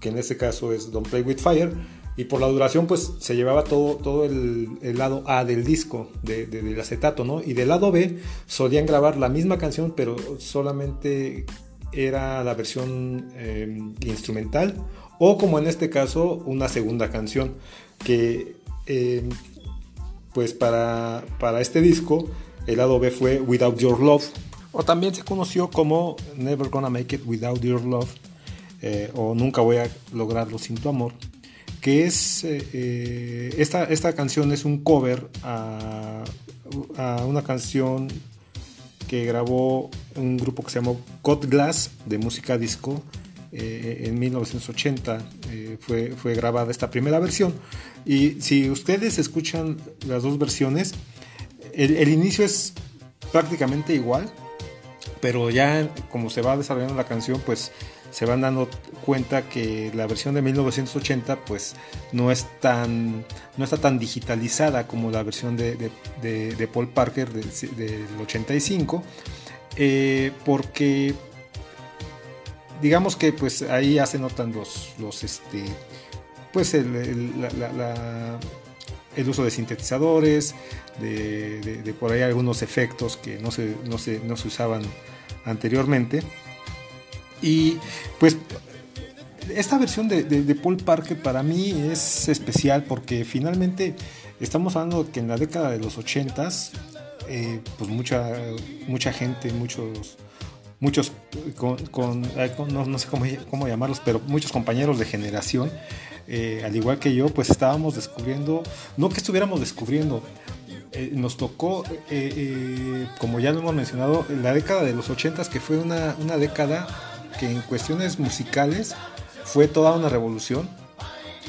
que en este caso es Don't Play With Fire, y por la duración pues se llevaba todo, todo el, el lado A del disco, de, del acetato, ¿no? Y del lado B solían grabar la misma canción, pero solamente era la versión em, instrumental o como en este caso una segunda canción que em, pues para, para este disco el lado B fue Without Your Love. O también se conoció como Never Gonna Make It Without Your Love eh, o Nunca Voy a Lograrlo Sin Tu Amor que es eh, eh, esta, esta canción es un cover a, a una canción que grabó un grupo que se llamó Cut Glass de música disco. Eh, en 1980 eh, fue, fue grabada esta primera versión. Y si ustedes escuchan las dos versiones, el, inicio es prácticamente igual, pero ya como se va desarrollando la canción, pues se van dando cuenta que la versión de 1980 pues no es tan no está tan digitalizada como la versión de, Paul Parker del, 85 eh, porque digamos que pues ahí ya se notan los, los este pues el, el, uso de sintetizadores de, por ahí algunos efectos que no se, no se, no se usaban anteriormente y pues esta versión de, Paul Parker para mí es especial porque finalmente estamos hablando que en la década de los 80s, eh, pues mucha, mucha gente, muchos, muchos, con, no, sé cómo, llamarlos, pero muchos compañeros de generación, eh, al igual que yo, pues estábamos descubriendo, no que estuviéramos descubriendo, eh, nos tocó, como ya lo hemos mencionado, la década de los 80s, que fue una, una década que en cuestiones musicales fue toda una revolución.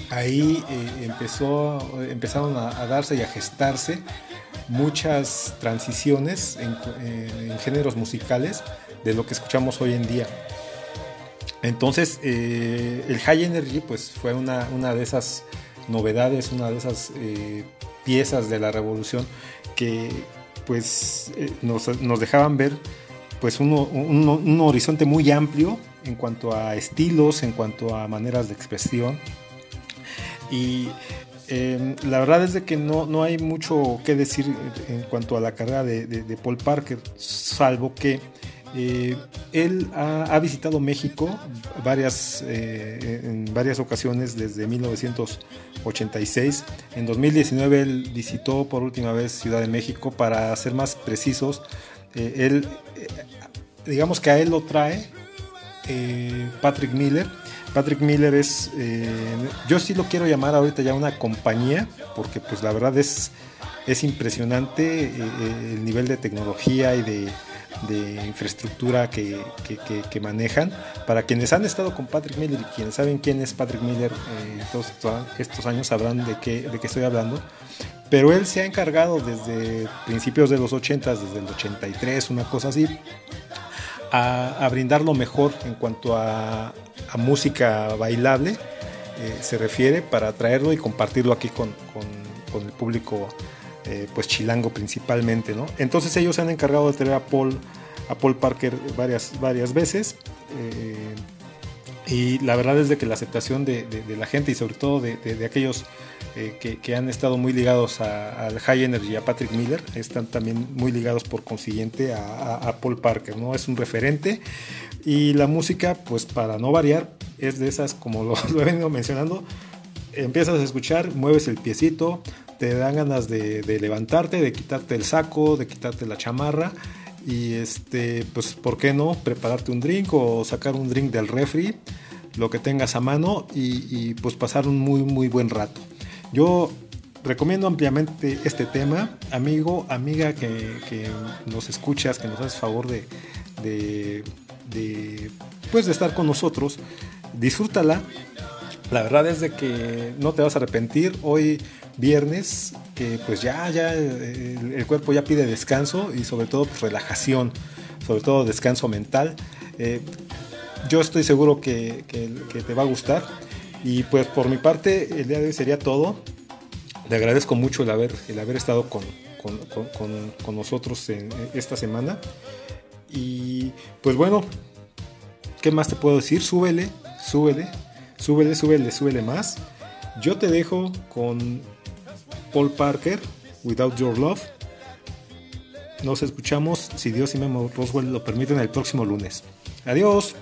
Ahí eh, empezó, empezaron a, darse y a gestarse muchas transiciones en, géneros musicales de lo que escuchamos hoy en día. Entonces, eh, el High Energy pues, fue una, una, de esas novedades, una de esas eh, piezas de la revolución que pues, nos, nos dejaban ver pues un, horizonte muy amplio en cuanto a estilos, en cuanto a maneras de expresión. Y em, la verdad es de que no, no, hay mucho que decir en cuanto a la carrera de, Paul Parker, salvo que Eh, él ha, visitado México varias, eh, en varias ocasiones desde 1986. En 2019 él visitó por última vez Ciudad de México. Para ser más precisos, eh, él, digamos que a él lo trae eh, Patrick Miller. Patrick Miller es, eh, yo sí lo quiero llamar ahorita ya una compañía, porque pues la verdad es, es impresionante eh, eh, el nivel de tecnología y de, de infraestructura que, que- manejan. Para quienes han estado con Patrick Miller y quienes saben quién es Patrick Miller todos estos años sabrán de qué, de qué estoy hablando. Pero él se ha encargado desde principios de los 80, desde el 83, una cosa así, a, a brindar lo mejor en cuanto a, a música bailable eh, se refiere para traerlo y compartirlo aquí con, con- el público eh, pues chilango principalmente ¿no? entonces ellos se han encargado de traer a Paul a Paul Parker varias, varias veces eh, y la verdad es de que la aceptación de, de- de la gente y sobre todo de, de- aquellos eh, que, que han estado muy ligados al High Energy, a Patrick Miller, están también muy ligados por consiguiente a, a- a Paul Parker, ¿no? Es un referente. Y la música, pues para no variar, es de esas, como lo, lo he venido mencionando, empiezas a escuchar, mueves el piecito, te dan ganas de levantarte, de quitarte el saco, de quitarte la chamarra. Y este, pues, ¿por qué no? Prepararte un drink o sacar un drink del refri, lo que tengas a mano y, pues pasar un muy, muy buen rato. Yo recomiendo ampliamente este tema. Amigo, amiga que, que nos escuchas, que nos haces favor de, de, de, pues de estar con nosotros, disfrútala. La verdad es de que no te vas a arrepentir. Hoy viernes, que pues ya, ya eh, el, cuerpo ya pide descanso y sobre todo pues, relajación, sobre todo descanso mental. Eh, yo estoy seguro que, que- te va a gustar. Y pues por mi parte, el día de hoy sería todo. Le agradezco mucho el haber, el haber estado con, con- con- con- con nosotros en esta semana. Y pues bueno, ¿qué más te puedo decir? Súbele, súbele, súbele, súbele, súbele más. Yo te dejo con Paul Parker, Without Your Love. Nos escuchamos, si Dios y Memo Roswell lo permiten, el próximo lunes. Adiós.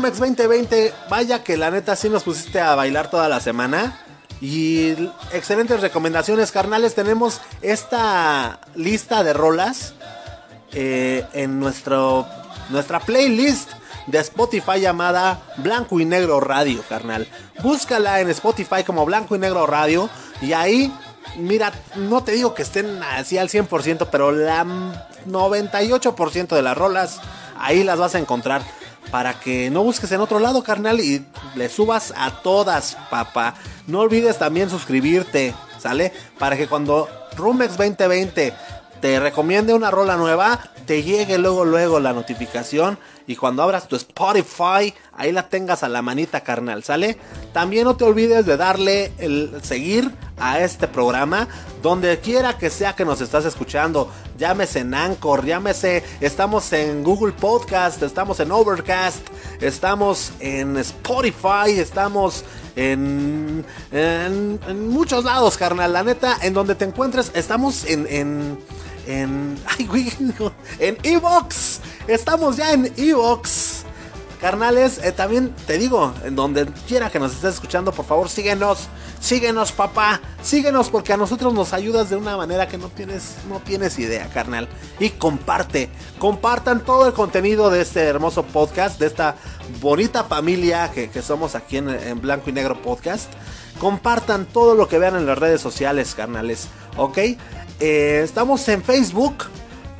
Rumex 2020. Vaya que la neta sí nos pusiste a bailar toda la semana. Y excelentes recomendaciones, carnales. Tenemos esta lista de rolas eh, en nuestro, nuestra playlist de Spotify llamada Blanco y Negro Radio, carnal. Búscala en Spotify como Blanco y Negro Radio. Y ahí, mira, no te digo que estén así al 100%, pero la mm, 98% de las rolas ahí las vas a encontrar. Para que no busques en otro lado, carnal, y le subas a todas, papá. No olvides también suscribirte, ¿sale? Para que cuando Rumex 2020 te recomiende una rola nueva, te llegue luego, luego la notificación y cuando abras tu Spotify, ahí la tengas a la manita carnal, ¿sale? También no te olvides de darle el seguir a este programa, donde quiera que sea que nos estás escuchando, llámese en Anchor, llámese, estamos en Google Podcast, estamos en Overcast, estamos en Spotify, estamos en, en, muchos lados, carnal, la neta, en donde te encuentres, estamos en, en, ay, güey, en Evox, estamos ya en Evox. Carnales, eh, también te digo, en donde quiera que nos estés escuchando, por favor, síguenos. Síguenos, papá. Síguenos porque a nosotros nos ayudas de una manera que no tienes, no tienes idea, carnal. Y comparte. Compartan todo el contenido de este hermoso podcast, de esta bonita familia que, que somos aquí en, en Blanco y Negro Podcast. Compartan todo lo que vean en las redes sociales, carnales. ¿Ok? Eh, estamos en Facebook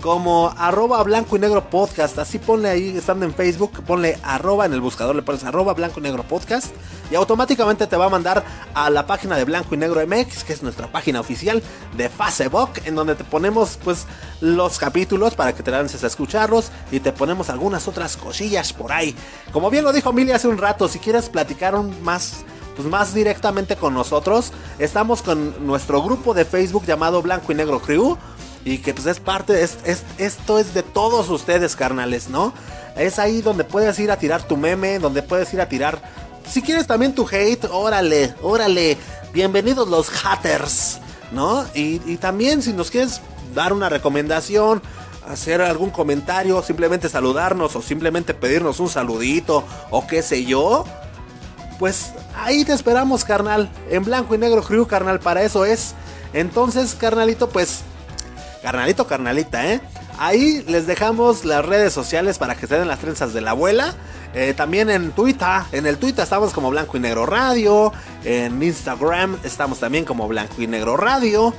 como arroba blanco y negro podcast. Así ponle ahí, estando en Facebook, ponle arroba en el buscador, le pones arroba blanco y negro podcast. Y automáticamente te va a mandar a la página de Blanco y Negro MX, que es nuestra página oficial de Facebook, en donde te ponemos pues los capítulos para que te lances a escucharlos y te ponemos algunas otras cosillas por ahí. Como bien lo dijo Mili hace un rato, si quieres platicar un más pues más directamente con nosotros. Estamos con nuestro grupo de Facebook llamado Blanco y Negro Crew. Y que pues es parte, es, es- esto es de todos ustedes, carnales, ¿no? Es ahí donde puedes ir a tirar tu meme, donde puedes ir a tirar, si quieres también tu hate, órale, órale, bienvenidos los haters, ¿no? Y, y también si nos quieres dar una recomendación, hacer algún comentario, simplemente saludarnos o simplemente pedirnos un saludito o qué sé yo, pues ahí te esperamos, carnal. En blanco y negro crew, carnal, para eso es. Entonces, carnalito, pues. Carnalito, carnalita, ¿eh? Ahí les dejamos las redes sociales para que se den las trenzas de la abuela. Eh, también en Twitter, en el Twitter estamos como Blanco y Negro Radio. En Instagram estamos también como Blanco y Negro Radio.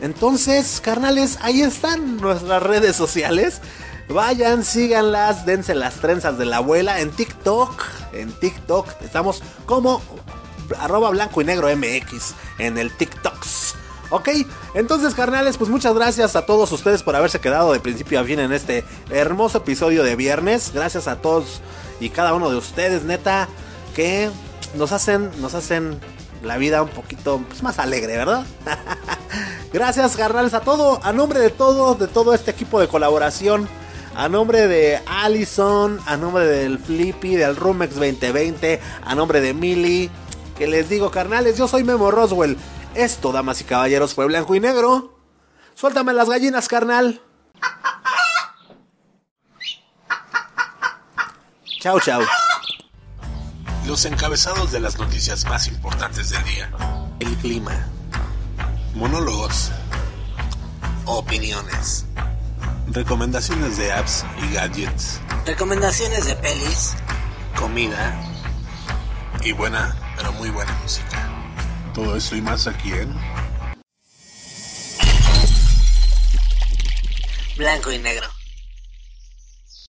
Entonces, carnales, ahí están nuestras redes sociales. Vayan, síganlas, dense las trenzas de la abuela en TikTok. En TikTok estamos como arroba blanco y negro MX en el TikToks. Ok, entonces carnales, pues muchas gracias a todos ustedes por haberse quedado de principio a fin en este hermoso episodio de viernes. Gracias a todos y cada uno de ustedes, neta, que nos hacen, nos hacen la vida un poquito pues, más alegre, ¿verdad? Gracias, carnales, a todo, a nombre de todo, de todo este equipo de colaboración. A nombre de Allison, a nombre del Flippy, del Rumex 2020, a nombre de Mili, que les digo, carnales, yo soy Memo Roswell. Esto, damas y caballeros, fue blanco y negro. Suéltame las gallinas, carnal. Chau, chau. Los encabezados de las noticias más importantes del día. El clima. Monólogos. Opiniones. Recomendaciones de apps y gadgets. Recomendaciones de pelis. Comida. Y buena, pero muy buena música. Todo esto y más aquí en Blanco y negro.